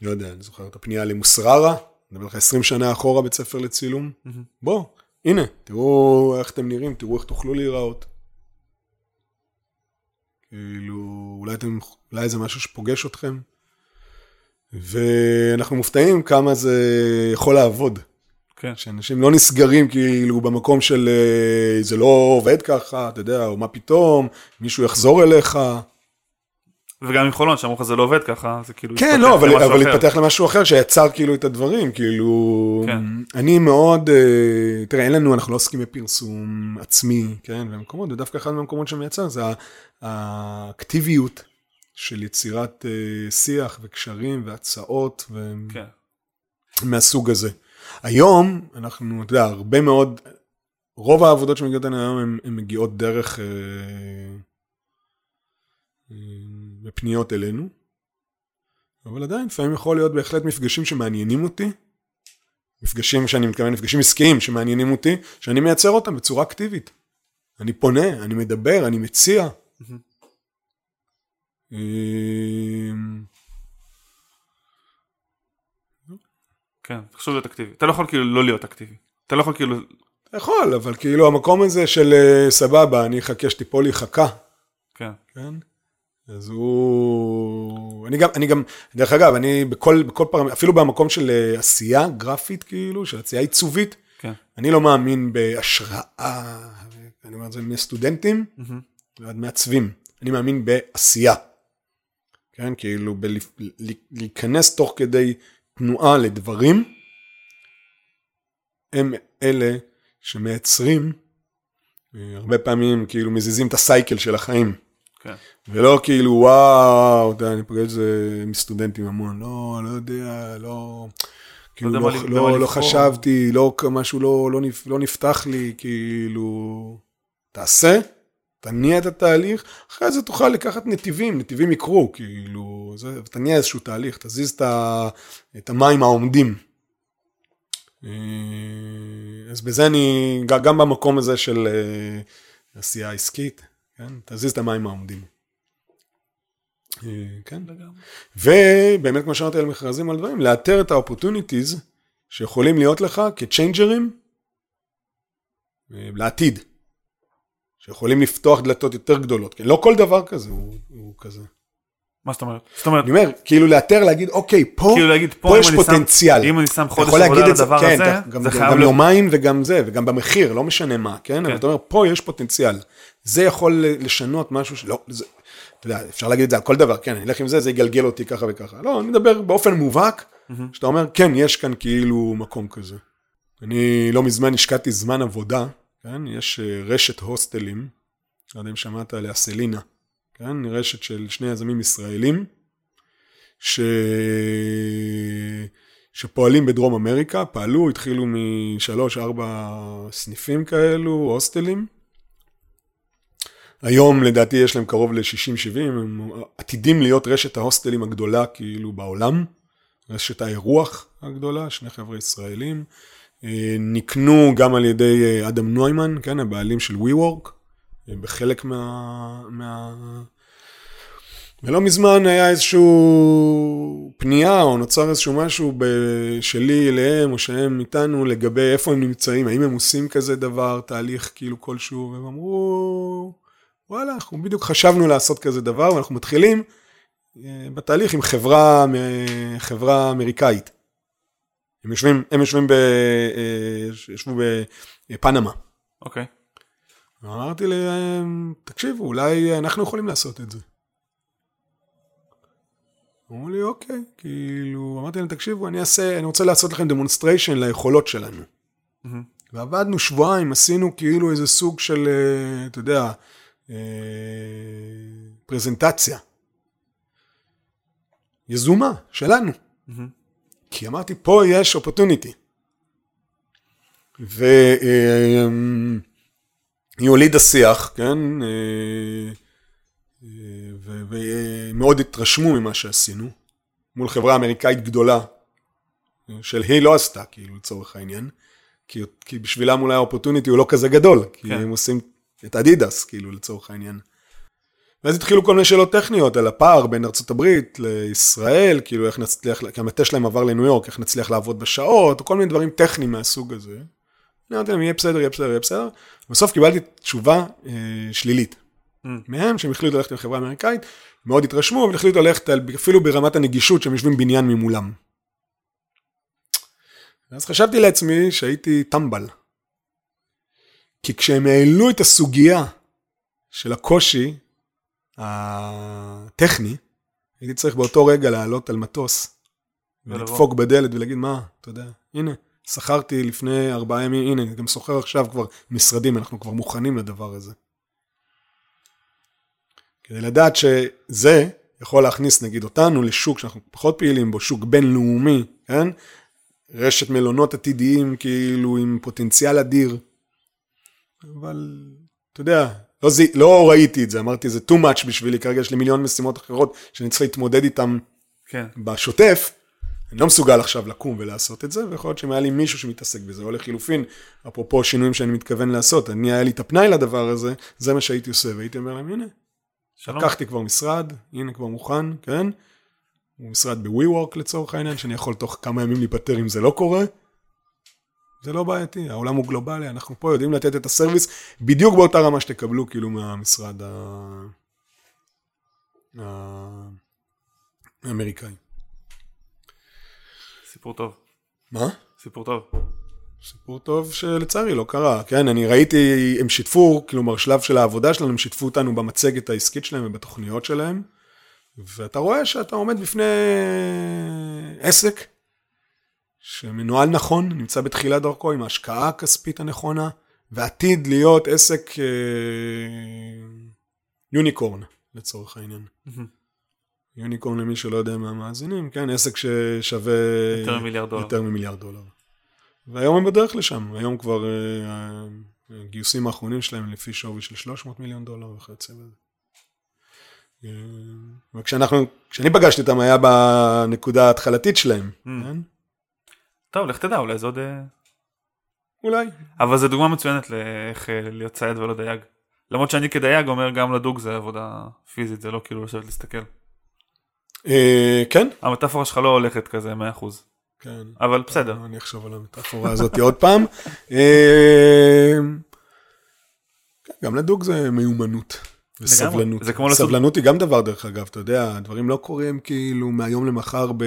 לא יודע, אני זוכר את הפנייה למוסררה, אני מדבר לך 20 שנה אחורה בית ספר לצילום, מהמם. בוא, הנה, תראו איך אתם נראים, תראו איך תוכלו להיראות. כאילו, אולי, אתם, אולי זה משהו שפוגש אתכם, ואנחנו מופתעים כמה זה יכול לעבוד. כן. שאנשים לא נסגרים כאילו במקום של אה, זה לא עובד ככה, אתה יודע, או מה פתאום, מישהו יחזור אליך. וגם עם חולון, שאמרו לך זה לא עובד ככה, זה כאילו... כן, לא, אבל, אבל אחר. התפתח למשהו אחר שיצר כאילו את הדברים, כאילו... כן. אני מאוד, אה, תראה, אין לנו, אנחנו לא עוסקים בפרסום עצמי, כן, ומקומות, ודווקא אחד מהמקומות שמייצר זה האקטיביות של יצירת אה, שיח וקשרים והצעות. ו... כן. מהסוג הזה. היום אנחנו, אתה יודע, הרבה מאוד, רוב העבודות שמגיעות אלינו היום הן מגיעות דרך אה, אה, בפניות אלינו, אבל עדיין לפעמים יכול להיות בהחלט מפגשים שמעניינים אותי, מפגשים שאני מתכוון, מפגשים עסקיים שמעניינים אותי, שאני מייצר אותם בצורה אקטיבית. אני פונה, אני מדבר, אני מציע. כן, חשוב להיות אקטיבי. אתה לא יכול כאילו לא להיות אקטיבי. אתה לא יכול כאילו... יכול, אבל כאילו המקום הזה של אה, סבבה, אני אחכה שתיפול לי חכה. כן. כן? אז הוא... אני גם, אני גם, דרך אגב, אני בכל, בכל פעם, אפילו במקום של אה, עשייה גרפית, כאילו, של עשייה עיצובית, כן. אני לא מאמין בהשראה, אני אומר את זה מסטודנטים ועד מעצבים, אני מאמין בעשייה. כן, כאילו, להיכנס תוך כדי תנועה לדברים, הם אלה שמייצרים, אה, הרבה פעמים כאילו מזיזים את הסייקל של החיים. כן. ולא כאילו וואו, אתה יודע, אני פוגש את זה מסטודנטים המון, לא, לא יודע, לא, כאילו יודע לא, מה- לא, במה לא לבחור. חשבתי, לא, משהו לא, לא, נפ- לא נפתח לי, כאילו, תעשה, תניע את התהליך, אחרי זה תוכל לקחת נתיבים, נתיבים יקרו, כאילו, זה, תניע איזשהו תהליך, תזיז את, ה, את המים העומדים. אה, אז בזה אני, גם במקום הזה של אה, עשייה עסקית, כן? תזיז את המים העומדים. אה, כן? ובאמת, כמו שאמרתי על מכרזים על דברים, לאתר את ה-opportunities שיכולים להיות לך כצ'יינג'רים לעתיד. שיכולים לפתוח דלתות יותר גדולות. כן? לא כל דבר כזה הוא, הוא כזה. מה זאת אומרת? זאת אומרת, אני אומר, כאילו לאתר, להגיד, אוקיי, פה, כאילו להגיד, פה פה יש אני שם- פוטנציאל. אם אני שם חודש עבודה את זה, לדבר כן, הזה, גם, זה גם, חייב גם להיות... יומיים וגם זה, וגם במחיר, לא משנה מה, כן? אבל כן. אתה אומר, פה יש פוטנציאל. זה יכול לשנות משהו שלא, זה, אתה יודע, אפשר להגיד את זה על כל דבר, כן, אני אלך עם זה, זה יגלגל אותי ככה וככה. לא, אני מדבר באופן מובהק, שאתה אומר, כן, יש כאן כאילו מקום כזה. אני לא מזמן השקעתי זמן עבודה, כן? יש אה, רשת הוסטלים, לא יודע אם שמעת עליה, סלינה, כן? רשת של שני יזמים ישראלים, ש... שפועלים בדרום אמריקה, פעלו, התחילו משלוש, ארבע סניפים כאלו, הוסטלים. היום לדעתי יש להם קרוב ל-60-70, הם עתידים להיות רשת ההוסטלים הגדולה כאילו בעולם, רשת האירוח הגדולה, שני חבר'ה ישראלים. אה, נקנו גם על ידי אה, אדם נוימן, כן, הבעלים של WeWork, אה, בחלק מה... מה... ולא מזמן היה איזשהו פנייה או נוצר איזשהו משהו ב- שלי אליהם או שהם איתנו לגבי איפה הם נמצאים, האם הם עושים כזה דבר, תהליך כאילו כלשהו, והם אמרו, וואלה, אנחנו בדיוק חשבנו לעשות כזה דבר ואנחנו מתחילים בתהליך עם חברה, חברה אמריקאית. הם יושבים, הם יושבים ב... אה, ישבו בפנמה. אוקיי. אמרתי להם, תקשיבו, אולי אנחנו יכולים לעשות את זה. אמרו לי, אוקיי, כאילו, אמרתי להם, תקשיבו, אני אעשה, אני רוצה לעשות לכם demonstration ליכולות שלנו. מהמם. ועבדנו שבועיים, עשינו כאילו איזה סוג של, אה, אתה יודע, אה, פרזנטציה. יזומה, שלנו. מהמם. כי אמרתי, פה יש אופורטוניטי. והיא הולידה שיח, כן? אה, אה, ומאוד התרשמו ממה שעשינו, מול חברה אמריקאית גדולה, של היא לא עשתה, כאילו, לצורך העניין, כי, כי בשבילם אולי האופורטוניטי הוא לא כזה גדול, כי כן. הם עושים את אדידס, כאילו, לצורך העניין. ואז התחילו כל מיני שאלות טכניות על הפער בין ארצות הברית לישראל, כאילו איך נצליח, כי המטה שלהם עבר לניו יורק, איך נצליח לעבוד בשעות, או כל מיני דברים טכניים מהסוג הזה. אני אמרתי להם, יהיה בסדר, יהיה בסדר, יהיה בסדר. בסוף קיבלתי תשובה אה, שלילית. Mm. מהם, שהם החליטו ללכת עם חברה אמריקאית, מאוד התרשמו, אבל החליטו ללכת על, אפילו ברמת הנגישות, שהם יושבים בניין ממולם. ואז חשבתי לעצמי שהייתי טמבל. כי כשהם העלו את הסוגיה של הקושי הטכני, הייתי צריך באותו רגע לעלות על מטוס. ולדפוק בדלת ולהגיד, מה, אתה יודע, הנה, שכרתי לפני ארבעה ימים, הנה, אני גם שוכר עכשיו כבר משרדים, אנחנו כבר מוכנים לדבר הזה. כדי לדעת שזה יכול להכניס נגיד אותנו לשוק שאנחנו פחות פעילים בו, שוק בינלאומי, כן? רשת מלונות עתידיים כאילו עם פוטנציאל אדיר. אבל אתה יודע, לא, זי, לא ראיתי את זה, אמרתי זה too much בשבילי, כרגע יש לי מיליון משימות אחרות שאני צריך להתמודד איתן כן. בשוטף, אני לא מסוגל עכשיו לקום ולעשות את זה, ויכול להיות שאם היה לי מישהו שמתעסק בזה, או לחילופין, אפרופו שינויים שאני מתכוון לעשות, אני היה לי את הפנאי לדבר הזה, זה מה שהייתי עושה, והייתי אומר להם, הנה, שלום. לקחתי כבר משרד, הנה כבר מוכן, כן? הוא משרד ב-WeWork לצורך העניין, שאני יכול תוך כמה ימים להיפטר אם זה לא קורה. זה לא בעייתי, העולם הוא גלובלי, אנחנו פה יודעים לתת את הסרוויס בדיוק באותה רמה שתקבלו כאילו מהמשרד ה- האמריקאי. סיפור טוב. מה? סיפור טוב. סיפור טוב שלצערי לא קרה, כן, אני ראיתי, הם שיתפו, כלומר שלב של העבודה שלנו, הם שיתפו אותנו במצגת העסקית שלהם ובתוכניות שלהם, ואתה רואה שאתה עומד בפני עסק שמנוהל נכון, נמצא בתחילת דרכו עם ההשקעה הכספית הנכונה, ועתיד להיות עסק אה, יוניקורן לצורך העניין. יוניקורן למי שלא יודע מהמאזינים, כן, עסק ששווה יותר ממיליארד דולר. יותר ממיליארד דולר. והיום הם בדרך לשם, היום כבר אה, הגיוסים האחרונים שלהם לפי שווי של 300 מיליון דולר וכיוצא בזה. אה, וכשאנחנו, כשאני פגשתי אותם היה בנקודה ההתחלתית שלהם, כן? טוב, לך תדע, אולי זה עוד... אה, אולי. אבל זו דוגמה מצוינת לאיך אה, להיות צייד ולא דייג. למרות שאני כדייג אומר גם לדוג זה עבודה פיזית, זה לא כאילו לשבת להסתכל. אה, כן? המטאפורה שלך לא הולכת כזה 100%. כן. אבל בסדר. אני אחשוב על המטאפורה הזאת עוד פעם. כן, גם לדוג זה מיומנות. וסבלנות. זה כמו לסוג- סבלנות היא גם דבר דרך אגב, אתה יודע, הדברים לא קורים כאילו מהיום למחר ב...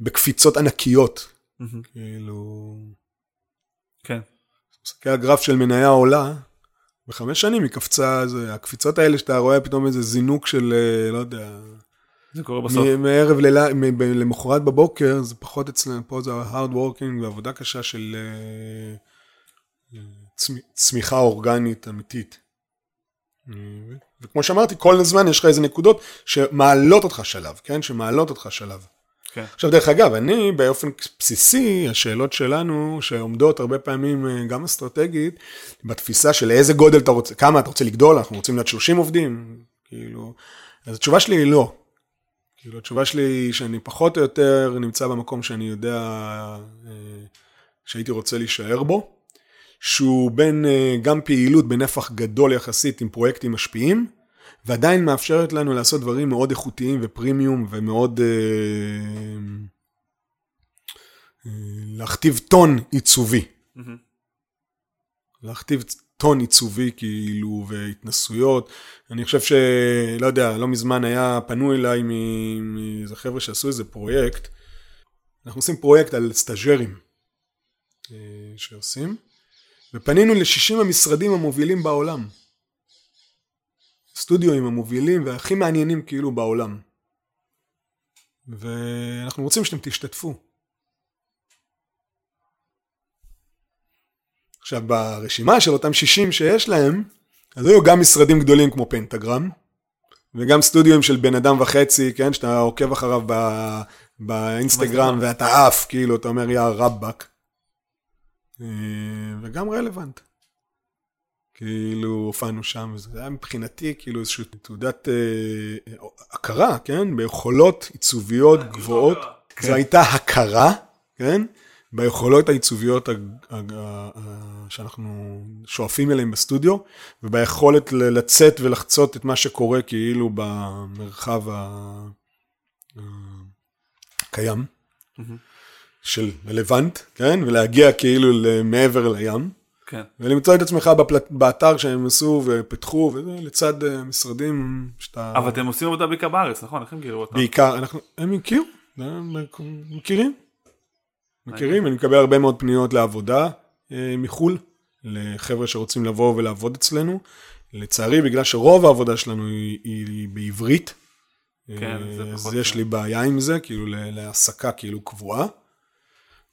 בקפיצות ענקיות. כאילו, כן. מסתכל על הגרף של מניה עולה, בחמש שנים היא קפצה, זה, הקפיצות האלה שאתה רואה פתאום איזה זינוק של, אה, לא יודע, זה קורה בסוף. מ- מערב לילה, מ- ב- למחרת בבוקר, זה פחות אצלנו, פה זה hard working ועבודה קשה של אה, אה, צמ- צמיחה אורגנית אמיתית. וכמו שאמרתי, כל הזמן יש לך איזה נקודות שמעלות אותך שלב, כן? שמעלות אותך שלב. כן. עכשיו דרך אגב, אני באופן בסיסי, השאלות שלנו שעומדות הרבה פעמים אה, גם אסטרטגית, בתפיסה של איזה גודל אתה רוצה, כמה אתה רוצה לגדול, אנחנו רוצים להיות 30 עובדים, כאילו, אז התשובה שלי היא לא. כאילו התשובה שלי היא שאני פחות או יותר נמצא במקום שאני יודע אה, שהייתי רוצה להישאר בו, שהוא בין אה, גם פעילות בנפח גדול יחסית עם פרויקטים משפיעים, ועדיין מאפשרת לנו לעשות דברים מאוד איכותיים ופרימיום ומאוד אה, אה, להכתיב טון עיצובי. להכתיב טון עיצובי כאילו והתנסויות. אני חושב שלא יודע, לא מזמן היה, פנו אליי מאיזה חבר'ה שעשו איזה פרויקט. אנחנו עושים פרויקט על סטאג'רים אה, שעושים, ופנינו ל-60 המשרדים המובילים בעולם. סטודיואים המובילים והכי מעניינים כאילו בעולם. ואנחנו רוצים שאתם תשתתפו. עכשיו ברשימה של אותם 60 שיש להם, אז היו גם משרדים גדולים כמו Pentagram, וגם סטודיואים של בן אדם וחצי, כן, שאתה עוקב אחריו ב, באינסטגרם ואתה עף, כאילו, אתה אומר יא רבאק. אה, וגם רלוונט. כאילו הופענו שם, וזה היה מבחינתי כאילו איזושהי תעודת אה, הכרה, כן, ביכולות עיצוביות גבוהות. כן. זו הייתה הכרה, כן, ביכולות העיצוביות שאנחנו שואפים אליהן בסטודיו, וביכולת ל- לצאת ולחצות את מה שקורה כאילו במרחב הקיים מהמם. של לבנט, כן, ולהגיע כאילו מעבר לים. כן. ולמצוא את עצמך בפלט, באתר שהם עשו ופיתחו, וזה לצד אה, משרדים שאתה... אבל אתם עושים עבודה בעיקר בארץ, נכון? איך הם גילו אותה? בעיקר, אנחנו, הם הכירו, הם מכירים. מכירים, אני מקבל הרבה מאוד פניות לעבודה אה, מחו"ל, לחבר'ה שרוצים לבוא ולעבוד אצלנו. לצערי, בגלל שרוב העבודה שלנו היא, היא בעברית, כן, אה, אז יש כן. לי בעיה עם זה, כאילו להעסקה כאילו קבועה.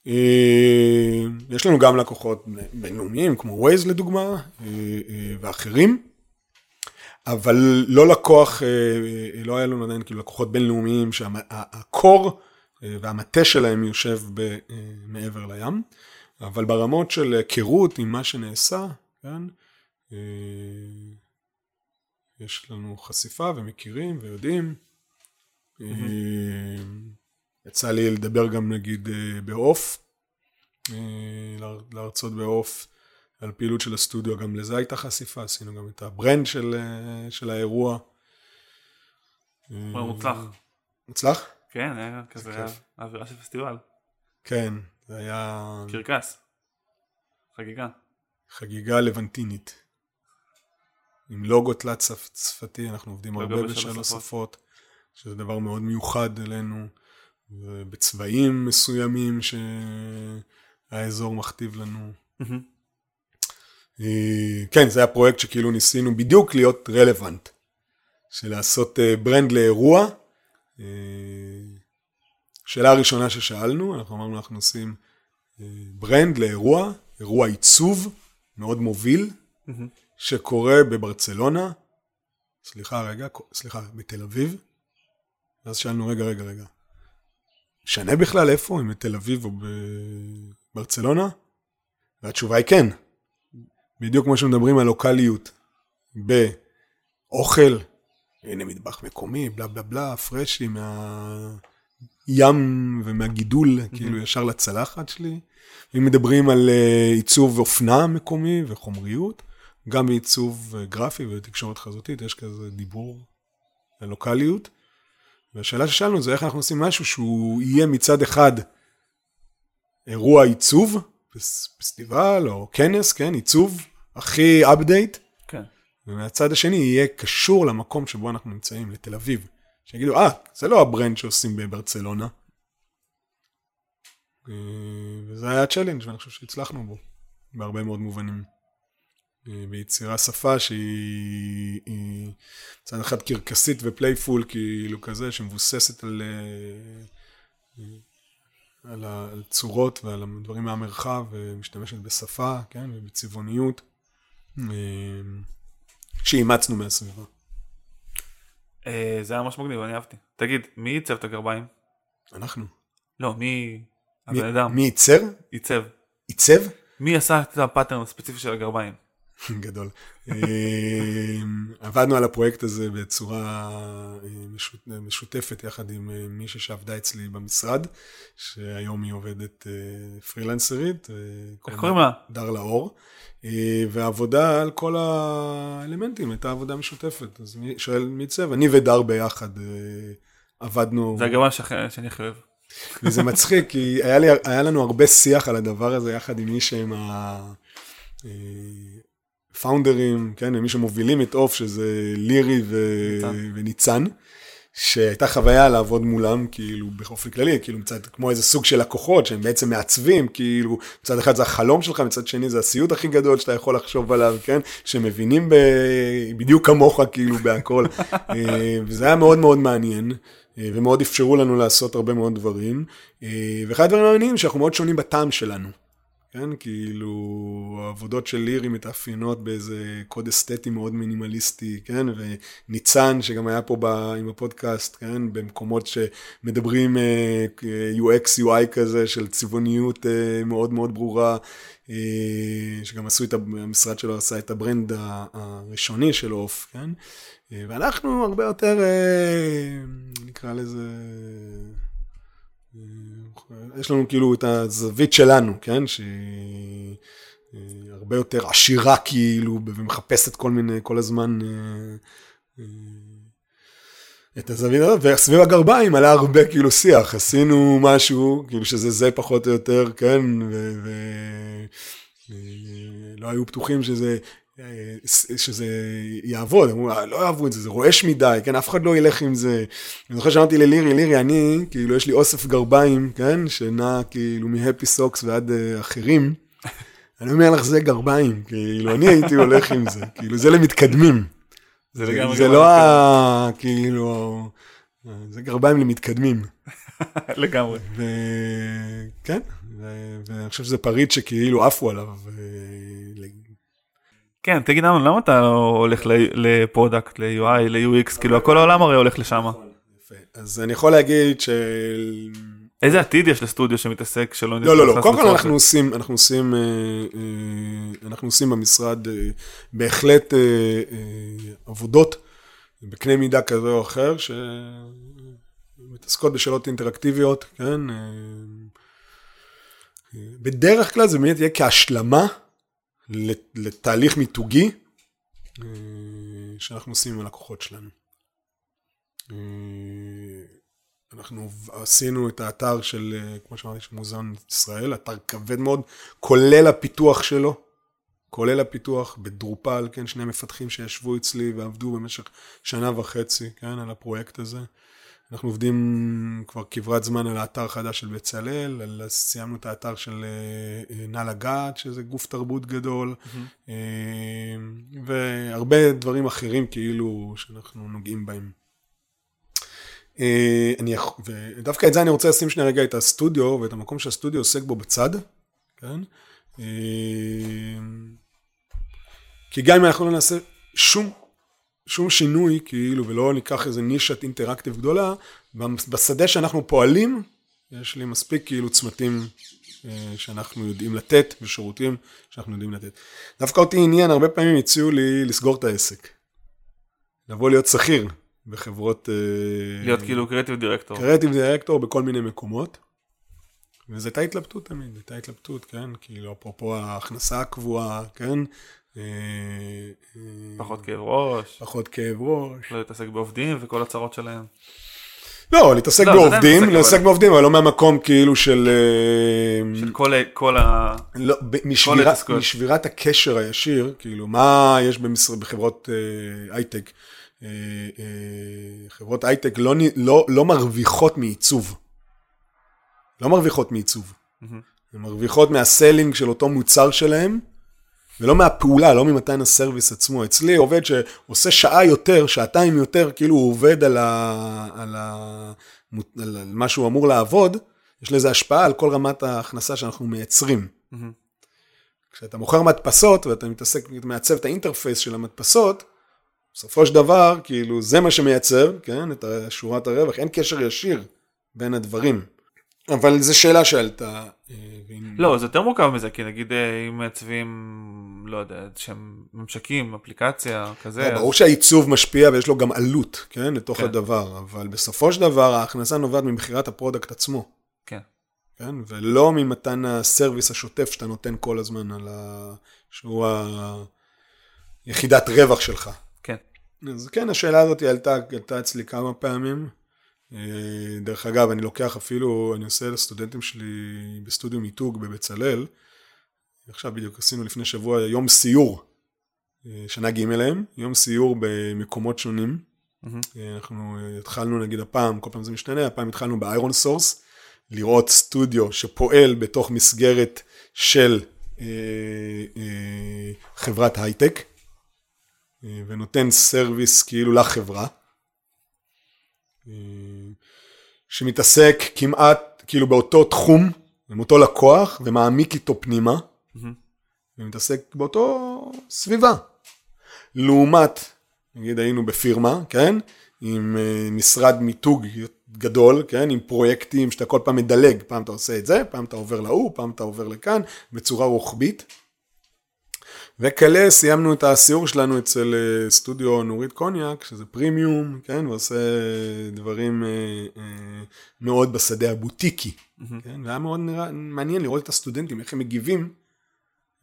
אה, יש לנו גם לקוחות בינלאומיים, כמו Waze לדוגמה, אה, אה, ואחרים, אבל לא לקוח, לא היה לנו עדיין כאילו לקוחות בינלאומיים שהקור והמטה שלהם יושב ב- מעבר לים, אבל ברמות של היכרות עם מה שנעשה, כן? יש לנו חשיפה ומכירים ויודעים. אה, יצא לי לדבר גם נגיד אה, ב OFFF, להרצות ב OFFF על פעילות של הסטודיו, גם לזה הייתה חשיפה, עשינו גם את ה brand של, של האירוע. מוצלח. מוצלח? כן, היה כזה אווירה של פסטיבל. כן, זה היה... קרקס. חגיגה. חגיגה לבנטינית. עם לוגו תלת שפתי, אנחנו עובדים הרבה בשלוש שפות, שזה דבר מאוד מיוחד אלינו, ובצבעים מסוימים שהאזור מכתיב לנו. אה, כן, זה היה פרויקט שכאילו ניסינו בדיוק להיות רלוונט, של לעשות brand אה, לאירוע. אה, שאלה הראשונה ששאלנו, אנחנו אמרנו אנחנו עושים brand לאירוע, אירוע עיצוב מאוד מוביל, שקורה בברצלונה, סליחה רגע, סליחה, בתל אביב, ואז שאלנו רגע, רגע, רגע, משנה בכלל איפה, אם בתל אביב או בברצלונה? והתשובה היא כן. בדיוק כמו שמדברים על לוקאליות באוכל, הנה מטבח מקומי, בלה בלה בלה, פרשי מהים ומהגידול, mm-hmm. כאילו ישר לצלחת שלי. אם מדברים על אה, עיצוב אופנה מקומי וחומריות, גם בעיצוב אה, גרפי ותקשורת חזותית, יש כזה דיבור על לוקאליות. והשאלה ששאלנו זה איך אנחנו עושים משהו שהוא יהיה מצד אחד אירוע עיצוב, פסטיבל או כנס, כן, עיצוב הכי update, כן. ומהצד השני יהיה קשור למקום שבו אנחנו נמצאים, לתל אביב. שיגידו, אה, זה לא ה brand שעושים בברצלונה. אה, וזה היה challenge ואני חושב שהצלחנו בו, בהרבה מאוד מובנים. ביצירת שפה שהיא מצד אחד קרקסית ו playful כאילו כזה שמבוססת על, אה, על הצורות ועל הדברים מהמרחב ומשתמשת בשפה כן ובצבעוניות אה, שאימצנו מהסביבה. אה, זה היה ממש מגניב אני אהבתי. תגיד מי ייצב את הגרביים? אנחנו. לא מי הבן אדם. מי ייצר? ייצב. ייצב? מי עשה את הפאטרן הספציפי של הגרביים? גדול. אמ, עבדנו על הפרויקט הזה בצורה אה, משותפת יחד עם אה, מישהי שעבדה אצלי במשרד, שהיום היא עובדת אה, פרילנסרית. איך קוראים לה? דר לאור. ועבודה על כל האלמנטים, הייתה עבודה משותפת. אז מי שואל מי צבע? אני ודר ביחד עבדנו. זה הגרמה שאני הכי אוהב. וזה מצחיק, כי היה, לי, היה לנו הרבה שיח על הדבר הזה יחד עם מי שהם ה... פאונדרים, כן, מי שמובילים את אוף, שזה לירי ו... וניצן, שהייתה חוויה לעבוד מולם, כאילו, באופן כללי, כאילו, מצד, כמו איזה סוג של לקוחות, שהם בעצם מעצבים, כאילו, מצד אחד זה החלום שלך, מצד שני זה הסיוט הכי גדול שאתה יכול לחשוב עליו, כן, שמבינים ב... בדיוק כמוך, כאילו, בהכל, אה, וזה היה מאוד מאוד מעניין. אה, ומאוד אפשרו לנו לעשות הרבה מאוד דברים. אה, ואחד הדברים המעניינים שאנחנו מאוד שונים בטעם שלנו. כן, כאילו, העבודות של לירי מתאפיינות באיזה קוד אסתטי מאוד מינימליסטי, כן, וניצן, שגם היה פה ב, עם הפודקאסט, כן, במקומות שמדברים uh, UX, UI כזה, של צבעוניות uh, מאוד מאוד ברורה, uh, שגם עשו את, המשרד שלו עשה את ה brand הראשוני של OFFF, כן, ואנחנו הרבה יותר, נקרא לזה... יש לנו כאילו את הזווית שלנו, כן? שהיא הרבה יותר עשירה כאילו, ומחפשת כל מיני, כל הזמן אה, אה, את הזווית הזאת, וסביב הגרביים עלה הרבה כאילו שיח, עשינו משהו, כאילו שזה זה פחות או יותר, כן? ולא היו בטוחים שזה שזה יעבוד, אמרו, אה, לא אהבו את זה, זה רועש מדי, כן, אף אחד לא ילך עם זה. אני זוכר שאמרתי ללירי, לירי, אני, כאילו, יש לי אוסף גרביים, כן, שנע כאילו מהפי סוקס ועד uh, אחרים. אני אומר לך, זה גרביים, כאילו, אני הייתי הולך עם זה, כאילו, זה למתקדמים. זה לגמרי. זה לא ה... כאילו, זה גרביים למתקדמים. לגמרי. וכן, ואני חושב שזה פריט שכאילו עפו עליו. כן, תגיד לנו, למה אתה הולך ל product, ל-UI, ל-UX, כאילו כל העולם הרי הולך לשם. אז אני יכול להגיד ש... איזה עתיד יש לסטודיו שמתעסק שלא לא, לא, לא, קודם כל אנחנו עושים, אנחנו עושים, אה, אה, אנחנו עושים במשרד אה, בהחלט עבודות בקנה מידה כזה או אחר, שמתעסקות בשאלות אינטראקטיביות, כן? בדרך כלל זה באמת יהיה כהשלמה לתהליך מיתוגי אה, שאנחנו עושים עם הלקוחות שלנו. אה, אנחנו עשינו את האתר של, אה, כמו שאמרתי, של מוזיאון ישראל, אתר כבד מאוד, כולל הפיתוח שלו, כולל הפיתוח בדרופל, כן, שני מפתחים שישבו אצלי ועבדו במשך שנה וחצי, כן, על הפרויקט הזה. אנחנו עובדים כבר כברת זמן על האתר החדש של בצלאל, על, סיימנו את האתר של אה, אה, נא לגעת, שזה גוף תרבות גדול, אה, והרבה דברים אחרים כאילו שאנחנו נוגעים בהם. אני, ודווקא את זה אני רוצה לשים שנייה רגע את הסטודיו ואת המקום שהסטודיו עוסק בו בצד, כן? כי גם אם אנחנו לא נעשה שום, שום שינוי, כאילו, ולא ניקח איזה נישת אינטראקטיב גדולה, בשדה שאנחנו פועלים, יש לי מספיק כאילו צמתים אה, שאנחנו יודעים לתת, ושירותים שאנחנו יודעים לתת. דווקא אותי עניין, הרבה פעמים הציעו לי לסגור את העסק. לבוא להיות שכיר בחברות... אה, להיות כאילו קריאטיב דירקטור. קריאטיב דירקטור בכל מיני מקומות. וזו הייתה התלבטות תמיד, הייתה התלבטות, כן? כאילו, אפרופו ההכנסה הקבועה, כן? אה, אה, פחות כאב ראש, פחות כאב ראש. לא להתעסק בעובדים וכל הצרות שלהם. לא, להתעסק לא, בעובדים, להתעסק בעובדים, אבל לא מהמקום כאילו של... אה, של כל כל ה... לא, משבירת, ההתעסקויות. משבירת הקשר הישיר, כאילו, מה יש במשרד, בחברות אה, הייטק? אה, אה, חברות הייטק לא, לא, לא מרוויחות מעיצוב. לא מרוויחות מעיצוב. מהמם. הן מרוויחות מה selling של אותו מוצר שלהם, ולא מהפעולה, לא ממתן ה service עצמו. אצלי עובד שעושה שעה יותר, שעתיים יותר, כאילו הוא עובד על, ה, על, ה, על מה שהוא אמור לעבוד, יש לזה השפעה על כל רמת ההכנסה שאנחנו מייצרים. מהמם. כשאתה מוכר מדפסות ואתה מתעסק, מעצב את האינטרפייס של המדפסות, בסופו של דבר, כאילו, זה מה שמייצר, כן, את שורת הרווח, אין קשר ישיר בין הדברים. אבל זו שאלה שעלתה. אה, לא, זה יותר מורכב מזה, כי נגיד אה, אם מעצבים, לא יודע, שהם ממשקים, אפליקציה, כזה, לא, ברור שהעיצוב משפיע ויש לו גם עלות, כן, לתוך כן. הדבר, אבל בסופו של דבר ההכנסה נובעת ממכירת ה product עצמו, כן. כן, ולא ממתן ה service השוטף שאתה נותן כל הזמן על ה... שהוא היחידת רווח שלך. כן. אז כן, השאלה הזאת עלתה אצלי כמה פעמים. אה, דרך אגב, אני לוקח אפילו, אני עושה לסטודנטים שלי בסטודיו מיתוג בבצלאל. עכשיו בדיוק עשינו לפני שבוע יום סיור, שנה ג' להם, יום סיור במקומות שונים. מהמם. אה, אנחנו אה, התחלנו נגיד הפעם, כל פעם זה משתנה, הפעם התחלנו ב ironSource, לראות סטודיו שפועל בתוך מסגרת של אה, אה, חברת הייטק, אה, ונותן service כאילו לחברה, אה, שמתעסק כמעט כאילו באותו תחום, עם אותו לקוח, ומעמיק איתו פנימה. ומתעסק באותו סביבה. לעומת, נגיד היינו בפירמה, כן? עם אה, משרד מיתוג גדול, כן? עם פרויקטים שאתה כל פעם מדלג, פעם אתה עושה את זה, פעם אתה עובר להוא, פעם אתה עובר לכאן, בצורה רוחבית. וכלה סיימנו את הסיור שלנו אצל אה, סטודיו נורית קוניאק, שזה פרימיום, כן? ועושה דברים אה, אה, מאוד בשדה הבוטיקי, כן? והיה מאוד נראה, מעניין לראות את הסטודנטים, איך הם מגיבים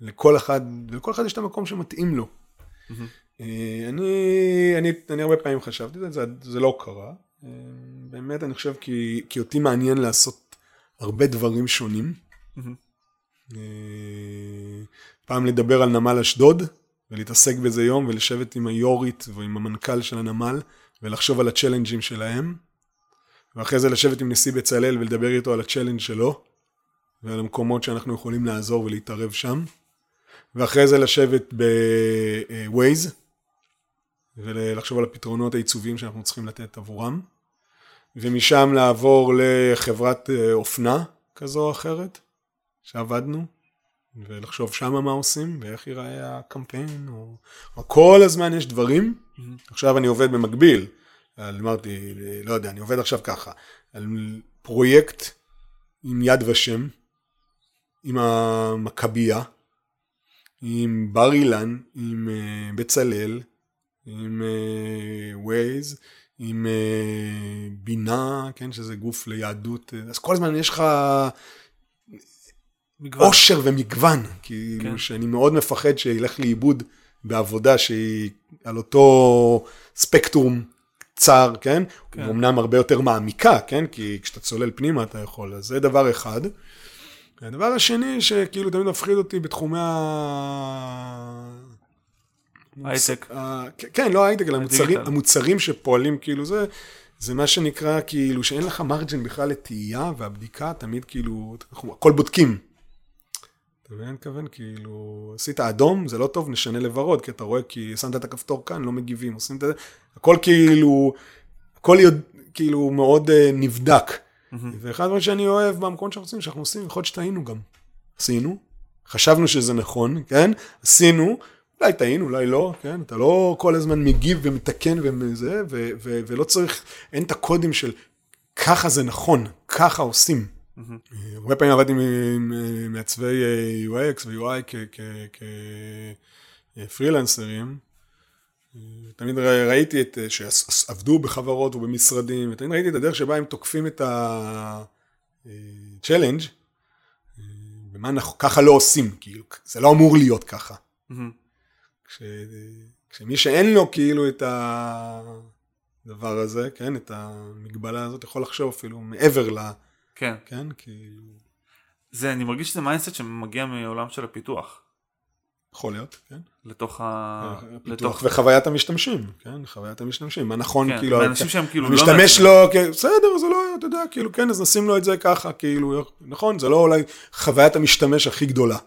לכל אחד, לכל אחד יש את המקום שמתאים לו. אני, אני, אני הרבה פעמים חשבתי זה, זה לא קרה. באמת, אני חושב כי, כי אותי מעניין לעשות הרבה דברים שונים. אה, פעם לדבר על נמל אשדוד, ולהתעסק בזה יום, ולשבת עם היורית ועם המנכ"ל של הנמל, ולחשוב על הצ'לנג'ים שלהם. ואחרי זה לשבת עם נשיא בצלאל ולדבר איתו על הצ'לנג' שלו, ועל המקומות שאנחנו יכולים לעזור ולהתערב שם. ואחרי זה לשבת בווייז, ולחשוב על הפתרונות העיצוביים שאנחנו צריכים לתת עבורם. ומשם לעבור לחברת אה, אופנה כזו או אחרת, שעבדנו, ולחשוב שמה מה עושים, ואיך ייראה הקמפיין, או... או כל הזמן יש דברים. עכשיו אני עובד במקביל, על, אמרתי, לא יודע, אני עובד עכשיו ככה, על פרויקט עם יד ושם, עם המכבייה, עם בר אילן, עם uh, בצלאל, עם ווייז, uh, עם uh, בינה, כן, שזה גוף ליהדות, אז כל הזמן יש לך עושר ומגוון, כאילו כן. שאני מאוד מפחד שילך לאיבוד בעבודה שהיא על אותו ספקטרום צר, כן? כן. אמנם הרבה יותר מעמיקה, כן? כי כשאתה צולל פנימה אתה יכול, אז זה דבר אחד. הדבר השני שכאילו תמיד מפחיד אותי בתחומי ה... הייטק. כן, לא הייטק, אלא המוצרים, המוצרים שפועלים כאילו זה, זה מה שנקרא כאילו שאין לך מרג'ן בכלל לתהייה והבדיקה תמיד כאילו, הכל בודקים. אתה מבין? מתכוון, כאילו, עשית אדום, זה לא טוב, נשנה לוורוד, כי אתה רואה, כי שמת את הכפתור כאן, לא מגיבים, עושים את זה, הכל כאילו, הכל כאילו מאוד uh, נבדק. Mm-hmm. ואחד הדברים שאני אוהב במקומות שאנחנו עושים, שאנחנו עושים, יכול להיות שטעינו גם. עשינו, חשבנו שזה נכון, כן? עשינו, אולי טעינו, אולי לא, כן? אתה לא כל הזמן מגיב ומתקן וזה, ו- ו- ולא צריך, אין את הקודים של ככה זה נכון, ככה עושים. הרבה פעמים עבדתי עם מעצבי אה, UX ו-UI כפרילנסרים. תמיד ראיתי את, אה, שעבדו בחברות ובמשרדים, ותמיד ראיתי את הדרך שבה הם תוקפים את ה-challenge, אה, ומה אנחנו, ככה לא עושים, כאילו, זה לא אמור להיות ככה. כש, כשמי שאין לו כאילו את הדבר הזה, כן, את המגבלה הזאת, יכול לחשוב אפילו מעבר ל... כן. כן, כאילו... זה, אני מרגיש שזה mindset שמגיע מעולם של הפיתוח. יכול להיות, כן. לתוך ה... אה, הפיתוח וחוויית המשתמשים, כן, חוויית המשתמשים, מה נכון, כן, כאילו... אנשים שהם כאילו לא... משתמש לו, כן, בסדר, זה לא, אתה יודע, כאילו, כן, אז נשים לו את זה ככה, כאילו, נכון, זה לא אולי חוויית המשתמש הכי גדולה,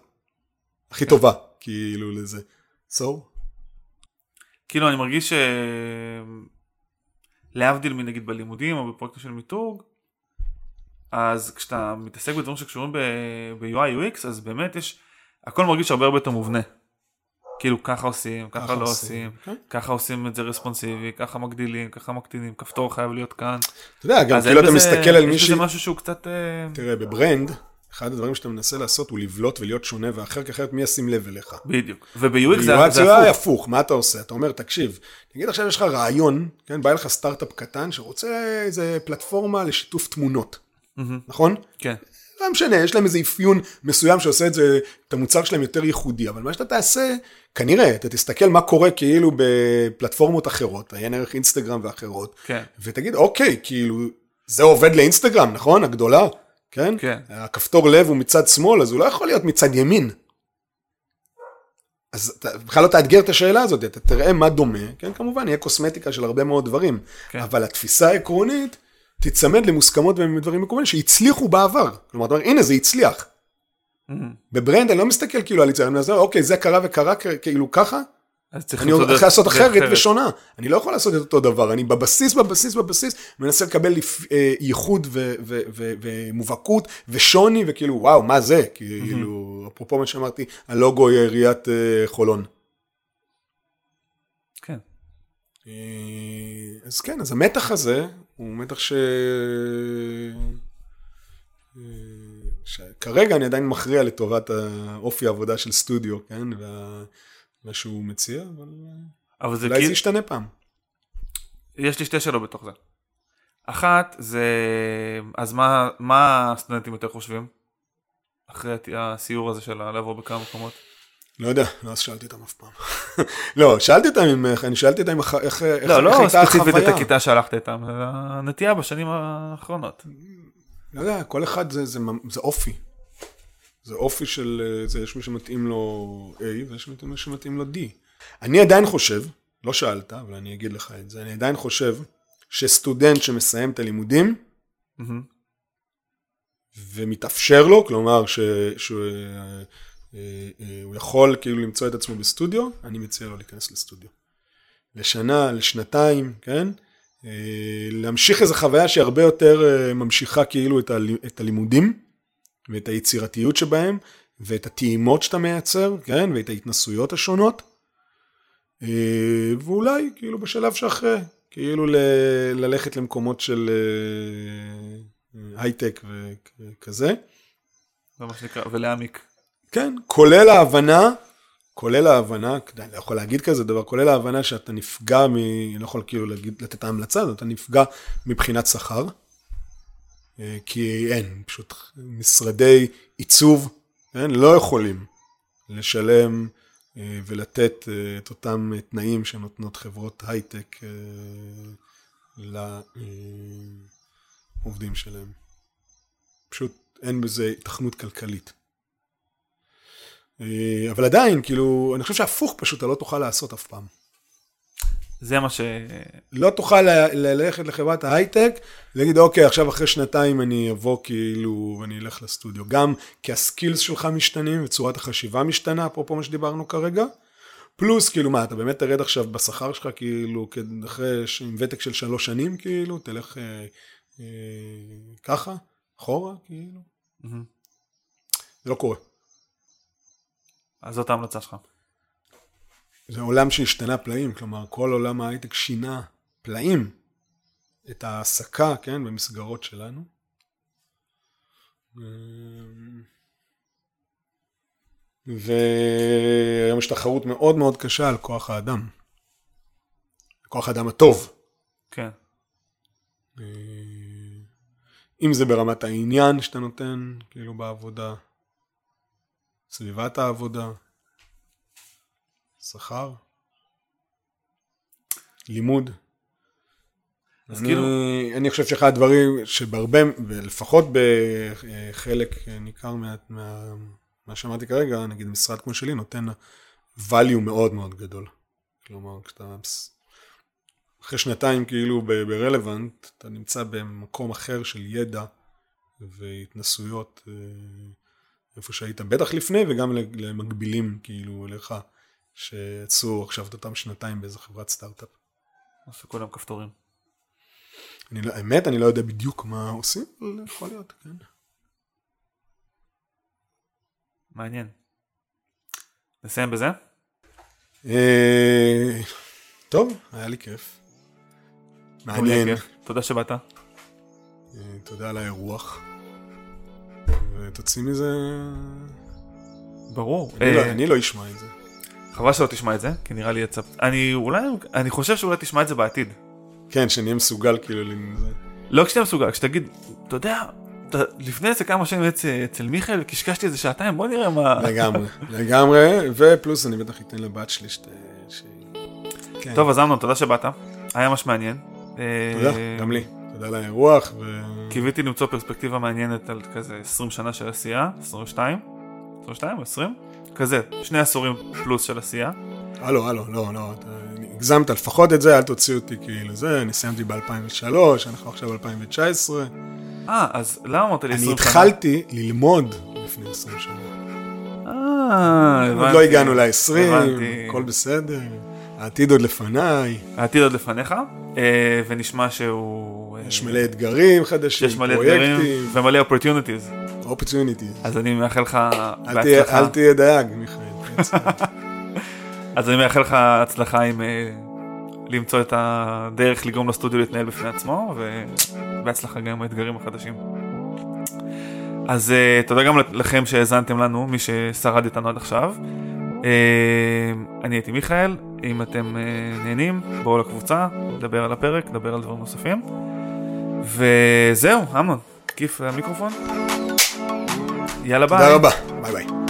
הכי כן. טובה, כאילו, לזה. So? כאילו, אני מרגיש ש... להבדיל מנגיד בלימודים או בפרויקטים של מיתוג, אז כשאתה מתעסק בדברים שקשורים ב-UI UX אז באמת יש, הכל מרגיש הרבה הרבה יותר מובנה. כאילו ככה עושים, ככה, ככה לא עושים, okay. כן. ככה עושים את זה רספונסיבי, ככה מגדילים, ככה מקטינים, כפתור חייב להיות כאן. אתה יודע, גם כאילו אתה מסתכל על מישהי... יש בזה משהו שהוא קצת... אה, תראה, בברנד, אחד הדברים שאתה מנסה לעשות הוא לבלוט ולהיות שונה ואחר, כי אחרת מי ישים לב אליך. בדיוק. וב-UX זה, זה הפוך. הפוך, מה אתה עושה? אתה אומר, תקשיב, נגיד עכשיו יש לך רעיון, כן, בא לך סטארט-אפ קטן שרוצה איזה פלטפורמה לשיתוף תמונות. נכון? כן. לא משנה, יש להם איזה אפיון מסוים שעושה את זה, את המוצר שלהם יותר ייחודי, אבל מה שאתה תעשה, כנראה, אתה תסתכל מה קורה כאילו בפלטפורמות אחרות, עיין ערך אינסטגרם ואחרות, כן. ותגיד, אוקיי, כאילו, זה עובד לאינסטגרם, נכון? הגדולה, כן? כן. הכפתור לב הוא מצד שמאל, אז הוא לא יכול להיות מצד ימין. אז אתה בכלל לא תאתגר את השאלה הזאת, אתה תראה מה דומה, כן, כמובן, יהיה קוסמטיקה של הרבה מאוד דברים, כן. אבל התפיסה העקרונית, תצמד למוסכמות ודברים מקומיים שהצליחו בעבר. כלומר, אתה אומר, הנה זה הצליח. Mm-hmm. בברנד אני לא מסתכל כאילו על יצירה, אני אומר, אוקיי, זה קרה וקרה כאילו ככה, אני הולך לעשות אחרת ושונה. אני לא יכול לעשות את אותו דבר, אני בבסיס, בבסיס, בבסיס, מנסה לקבל אה, ייחוד ומובהקות ושוני, וכאילו, וואו, מה זה? כאילו, אפרופו מה שאמרתי, הלוגו היא עיריית אה, חולון. כן. אז כן, אז המתח הזה, הוא מתח ש... שכרגע אני עדיין מכריע לטובת האופי העבודה של סטודיו, כן? ומה שהוא מציע, אבל, אבל זה אולי כאילו... זה ישתנה פעם. יש לי שתי שאלות בתוך זה. אחת זה, אז מה, מה הסטודנטים יותר חושבים? אחרי הסיור הזה של לעבור בכמה מקומות? לא יודע, לא שאלתי אותם אף פעם. לא, שאלתי אותם אם, אני שאלתי אותם איך, איך, לא, לא הייתה החוויה. לא, לא ספציפית את הכיתה שהלכת איתם, זה הנטייה בשנים האחרונות. לא יודע, כל אחד זה, זה, זה אופי. זה אופי של, זה יש מי שמתאים לו A ויש מי שמתאים לו D. אני עדיין חושב, לא שאלת, אבל אני אגיד לך את זה, אני עדיין חושב שסטודנט שמסיים את הלימודים, ומתאפשר לו, כלומר ש... ש... אה, אה, הוא יכול כאילו למצוא את עצמו בסטודיו, אני מציע לו להיכנס לסטודיו. לשנה, לשנתיים, כן? אה, להמשיך איזו חוויה שהיא הרבה יותר ממשיכה כאילו את הלימודים ואת היצירתיות שבהם ואת הטעימות שאתה מייצר, כן? ואת ההתנסויות השונות. ואולי כאילו בשלב שאחרי, כאילו ל- ללכת למקומות של הייטק וכזה. זה שנקרא, ולהעמיק. כן, כולל ההבנה, כולל ההבנה, אני לא יכול להגיד כזה דבר, כולל ההבנה שאתה נפגע מ... אני לא יכול כאילו להגיד, לתת ההמלצה הזאת, אתה נפגע מבחינת שכר. אה, כי אין, פשוט משרדי עיצוב, כן, לא יכולים לשלם אה, ולתת אה, את אותם תנאים שנותנות חברות הייטק לעובדים שלהם. פשוט אין בזה התכנות כלכלית. אבל עדיין, כאילו, אני חושב שהפוך פשוט אתה לא תוכל לעשות אף פעם. זה מה ש... לא תוכל ללכת לחברת ההייטק, ולהגיד, אוקיי, עכשיו אחרי שנתיים אני אבוא כאילו, ואני אלך לסטודיו. גם כי הסקילס שלך משתנים, וצורת החשיבה משתנה, אפרופו מה שדיברנו כרגע. פלוס, כאילו, מה, אתה באמת תרד עכשיו בשכר שלך, כאילו, אחרי, עם ותק של שלוש שנים, כאילו, תלך אה, אה, ככה, אחורה, כאילו. Mm-hmm. זה לא קורה. אז זאת ההמלצה שלך. זה עולם שהשתנה פלאים, כלומר כל עולם ההייטק שינה פלאים את ההעסקה, כן, במסגרות שלנו. והיום יש תחרות מאוד מאוד קשה על כוח האדם. כוח האדם הטוב. כן. אם זה ברמת העניין שאתה נותן, כאילו בעבודה, סביבת העבודה. שכר, לימוד. אני, כאילו... אני חושב שאחד הדברים שבהרבה, ולפחות בחלק ניכר מה, מה, מה שאמרתי כרגע, נגיד משרד כמו שלי נותן value מאוד מאוד גדול. כלומר, כשאתה אחרי שנתיים כאילו ברלוונט, אתה נמצא במקום אחר של ידע והתנסויות אה, איפה שהיית בטח לפני וגם למקבילים כאילו לך. שיצאו עכשיו את אותם שנתיים באיזה חברת סטארט-אפ. עשו כולם כפתורים. אני לא, האמת, אני לא יודע בדיוק מה עושים, אבל יכול להיות, כן. מעניין. נסיים בזה? אה, טוב, היה לי כיף. מעניין. תודה שבאת. אה, תודה על האירוח. ותוציא מזה... ברור. אני לא, לא אשמע את זה. חבל שלא תשמע את זה, כי נראה לי יצא... אני אולי, אני חושב שאולי תשמע את זה בעתיד. כן, שנהיה מסוגל כאילו. לא כשתהיה מסוגל, כשתגיד, אתה יודע, לפני איזה כמה שנים אצל מיכאל, קשקשתי איזה שעתיים, בוא נראה מה... לגמרי, לגמרי, ופלוס אני בטח אתן לבת שלי. ש... כן. טוב, אז אמנון, תודה שבאת, היה ממש מעניין. תודה, גם לי. על האירוח. ו... קיוויתי למצוא פרספקטיבה מעניינת על כזה 20 שנה של עשייה, 22, 22 או 20? כזה, שני עשורים פלוס של עשייה. הלו, הלו, לא, לא, אתה הגזמת לפחות את זה, אל תוציא אותי כאילו זה, אני סיימתי ב-2003, אנחנו עכשיו ב-2019. אה, אז למה אמרת לי 20 שנה? אני התחלתי ללמוד לפני 20 שנה. אה, הבנתי. עוד לא הגענו ל-20, הכל בסדר. העתיד עוד לפניי. העתיד עוד לפניך, אה, ונשמע שהוא... יש מלא אתגרים חדשים, יש מלא פרויקטים. אתגרים ומלא opportunities. opportunities. אז אני מאחל לך בהצלחה. אל תהיה דייג, מיכאל. אז אני מאחל לך הצלחה עם אה, למצוא את הדרך לגרום לסטודיו להתנהל בפני עצמו, ובהצלחה גם עם האתגרים החדשים. אז תודה גם לכם שהאזנתם לנו, מי ששרד איתנו עד עכשיו. אני הייתי מיכאל, אם אתם אה, נהנים, בואו לקבוצה, נדבר על הפרק, נדבר על דברים נוספים. וזהו, אמנון, כיף המיקרופון. יאללה ביי. תודה רבה, ביי ביי.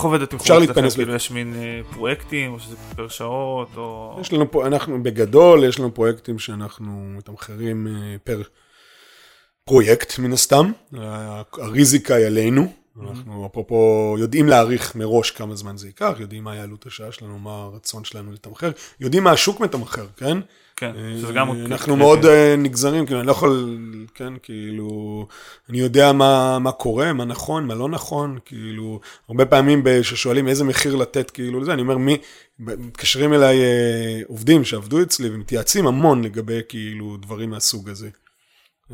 איך עובדת אפשר להתפנס כאילו יש מין אה, פרויקטים, או שזה פר שעות, או... יש לנו פה, אנחנו בגדול, יש לנו פרויקטים שאנחנו מתמחרים אה, פר פרויקט מן הסתם. הריזיקה היא עלינו, אנחנו אפרופו יודעים להעריך מראש כמה זמן זה ייקח, יודעים מה העלות השעה שלנו, מה הרצון שלנו לתמחר, יודעים מה השוק מתמחר, כן? כן, שזה גם... אה, אנחנו מאוד אה, נגזרים, כאילו, אני לא יכול, כן, כאילו, אני יודע מה, מה קורה, מה נכון, מה לא נכון, כאילו, הרבה פעמים כששואלים איזה מחיר לתת, כאילו, לזה, אני אומר, מי, מתקשרים אליי אה, עובדים שעבדו אצלי ומתייעצים המון לגבי, כאילו, דברים מהסוג הזה.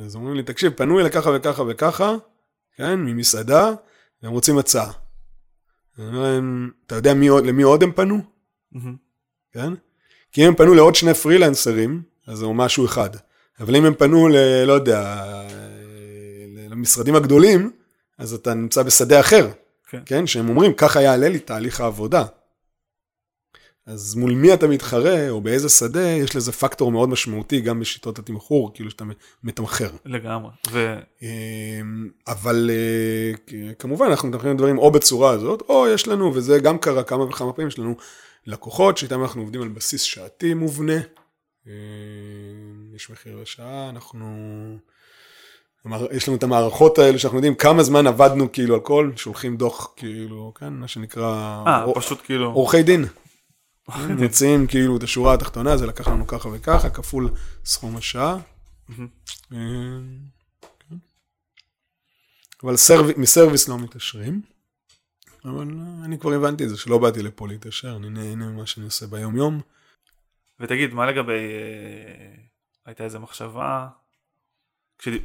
אז אומרים לי, תקשיב, פנו אליי ככה וככה וככה, כן, ממסעדה, והם רוצים הצעה. אני אומר להם, אתה יודע מי, למי עוד הם פנו? כן? כי אם הם פנו לעוד שני פרילנסרים, אז זה משהו אחד. אבל אם הם פנו ל... לא יודע, למשרדים הגדולים, אז אתה נמצא בשדה אחר. כן. כן? שהם אומרים, ככה יעלה לי תהליך העבודה. אז מול מי אתה מתחרה, או באיזה שדה, יש לזה פקטור מאוד משמעותי גם בשיטות התמחור, כאילו שאתה מתמחר. לגמרי. ו... אמ, אבל אה, כמובן, אנחנו מתמחרים דברים או בצורה הזאת, או יש לנו, וזה גם קרה כמה וכמה פעמים, יש לנו לקוחות שאיתם אנחנו עובדים על בסיס שעתי מובנה. אמ, יש מחיר לשעה, אנחנו... יש לנו את המערכות האלה שאנחנו יודעים כמה זמן עבדנו כאילו על כל, שולחים דוח כאילו, כן, מה שנקרא... אה, פשוט כאילו... עורכי דין. מציעים כאילו את השורה התחתונה, זה לקח לנו ככה וככה, כפול סכום השעה. אמ, כן. אבל מסרוויס לא מתעשרים. אבל אני כבר הבנתי את זה, שלא באתי לפה להתעשר, אני נהנה ממה שאני עושה ביום יום. ותגיד, מה לגבי, אה, הייתה איזה מחשבה,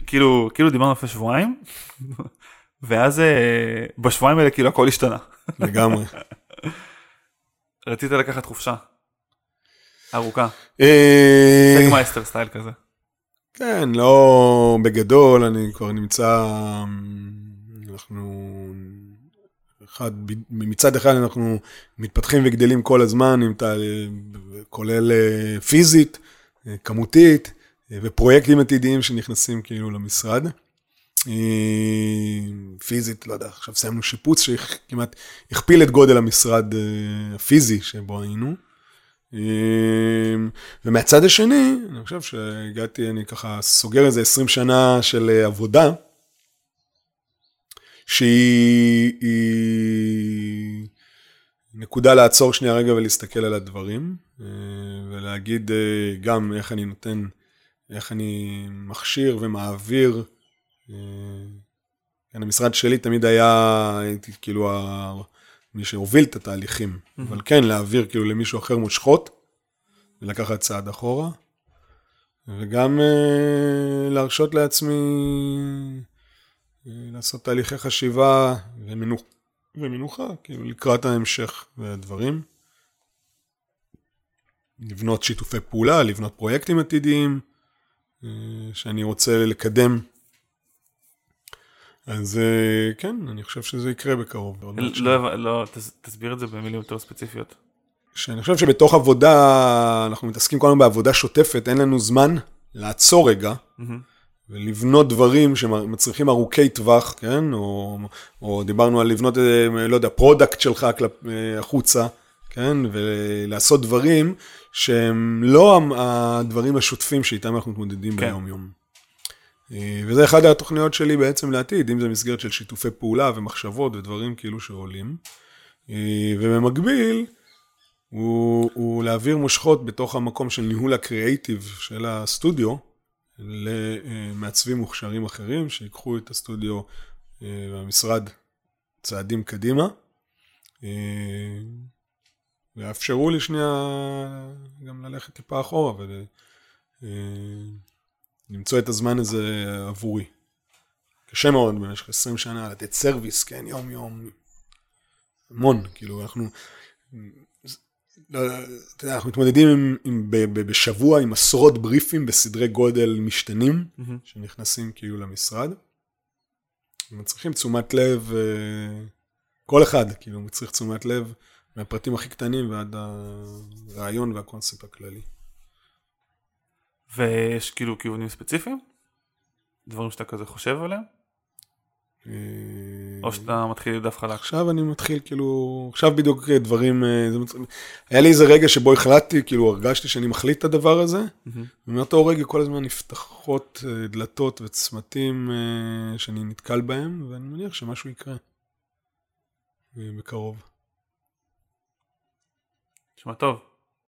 כאילו, כאילו דיברנו לפני שבועיים, ואז אה, בשבועיים האלה כאילו הכל השתנה. לגמרי. רצית לקחת חופשה. ארוכה. אה, סגמייסטר סטייל כזה. כן, לא בגדול, אני כבר נמצא, אנחנו, אחד, מצד אחד אנחנו מתפתחים וגדלים כל הזמן, כולל אה, פיזית, אה, כמותית, ופרויקטים עתידיים שנכנסים כאילו למשרד. פיזית, לא יודע, עכשיו סיימנו שיפוץ שכמעט הכפיל את גודל המשרד אה, הפיזי שבו היינו. ומהצד השני, אני חושב שהגעתי, אני ככה סוגר איזה 20 שנה של אה, עבודה, שהיא נקודה לעצור שנייה רגע ולהסתכל על הדברים, אה, ולהגיד גם איך אני נותן, איך אני מכשיר ומעביר כן, המשרד שלי תמיד היה, הייתי כאילו ה... מי שהוביל את התהליכים, mm-hmm. אבל כן, להעביר כאילו למישהו אחר מושכות, ולקחת צעד אחורה, וגם uh, להרשות לעצמי לעשות תהליכי חשיבה ומנוח, ומנוחה, כאילו לקראת ההמשך והדברים. לבנות שיתופי פעולה, לבנות פרויקטים עתידיים, uh, שאני רוצה לקדם אז אה, כן, אני חושב שזה יקרה בקרוב. לא, לא, תסביר את זה במילים יותר ספציפיות. שאני חושב שבתוך עבודה, אנחנו מתעסקים כל הזמן בעבודה שוטפת, אין לנו זמן לעצור רגע. ולבנות דברים שמצריכים ארוכי טווח, כן? או, או דיברנו על לבנות, אה, לא יודע, product שלך כלפ, אה, החוצה, כן? ולעשות דברים שהם לא הדברים השוטפים שאיתם אנחנו מתמודדים כן. ביום-יום. אה, וזה אחד התוכניות שלי בעצם לעתיד, אם זה מסגרת של שיתופי פעולה ומחשבות ודברים כאילו שעולים. ובמקביל, הוא, הוא להעביר מושכות בתוך המקום של ניהול הקריאייטיב של הסטודיו, למעצבים מוכשרים אחרים, שיקחו את הסטודיו והמשרד צעדים קדימה. אה, ויאפשרו לי שנייה גם ללכת טיפה אחורה ול... למצוא את הזמן הזה עבורי. קשה מאוד במשך 20 שנה לתת סרוויס, כן, יום יום. המון, כאילו אנחנו, לא, אתה יודע, אנחנו מתמודדים עם, עם, ב, ב, בשבוע עם עשרות בריפים בסדרי גודל משתנים, mm-hmm. שנכנסים כאילו למשרד. מצריכים תשומת לב, אה, כל אחד, כאילו, מצריך תשומת לב מהפרטים הכי קטנים ועד הרעיון והקונספט הכללי. ויש כאילו כיוונים ספציפיים? דברים שאתה כזה חושב עליהם? אה, או שאתה מתחיל דף חלק? עכשיו אני מתחיל כאילו, עכשיו בדיוק דברים, אה, היה לי איזה רגע שבו החלטתי, כאילו הרגשתי שאני מחליט את הדבר הזה, ומאותו רגע כל הזמן נפתחות אה, דלתות וצמתים שאני נתקל בהם, ואני מניח שמשהו יקרה. בקרוב. נשמע טוב.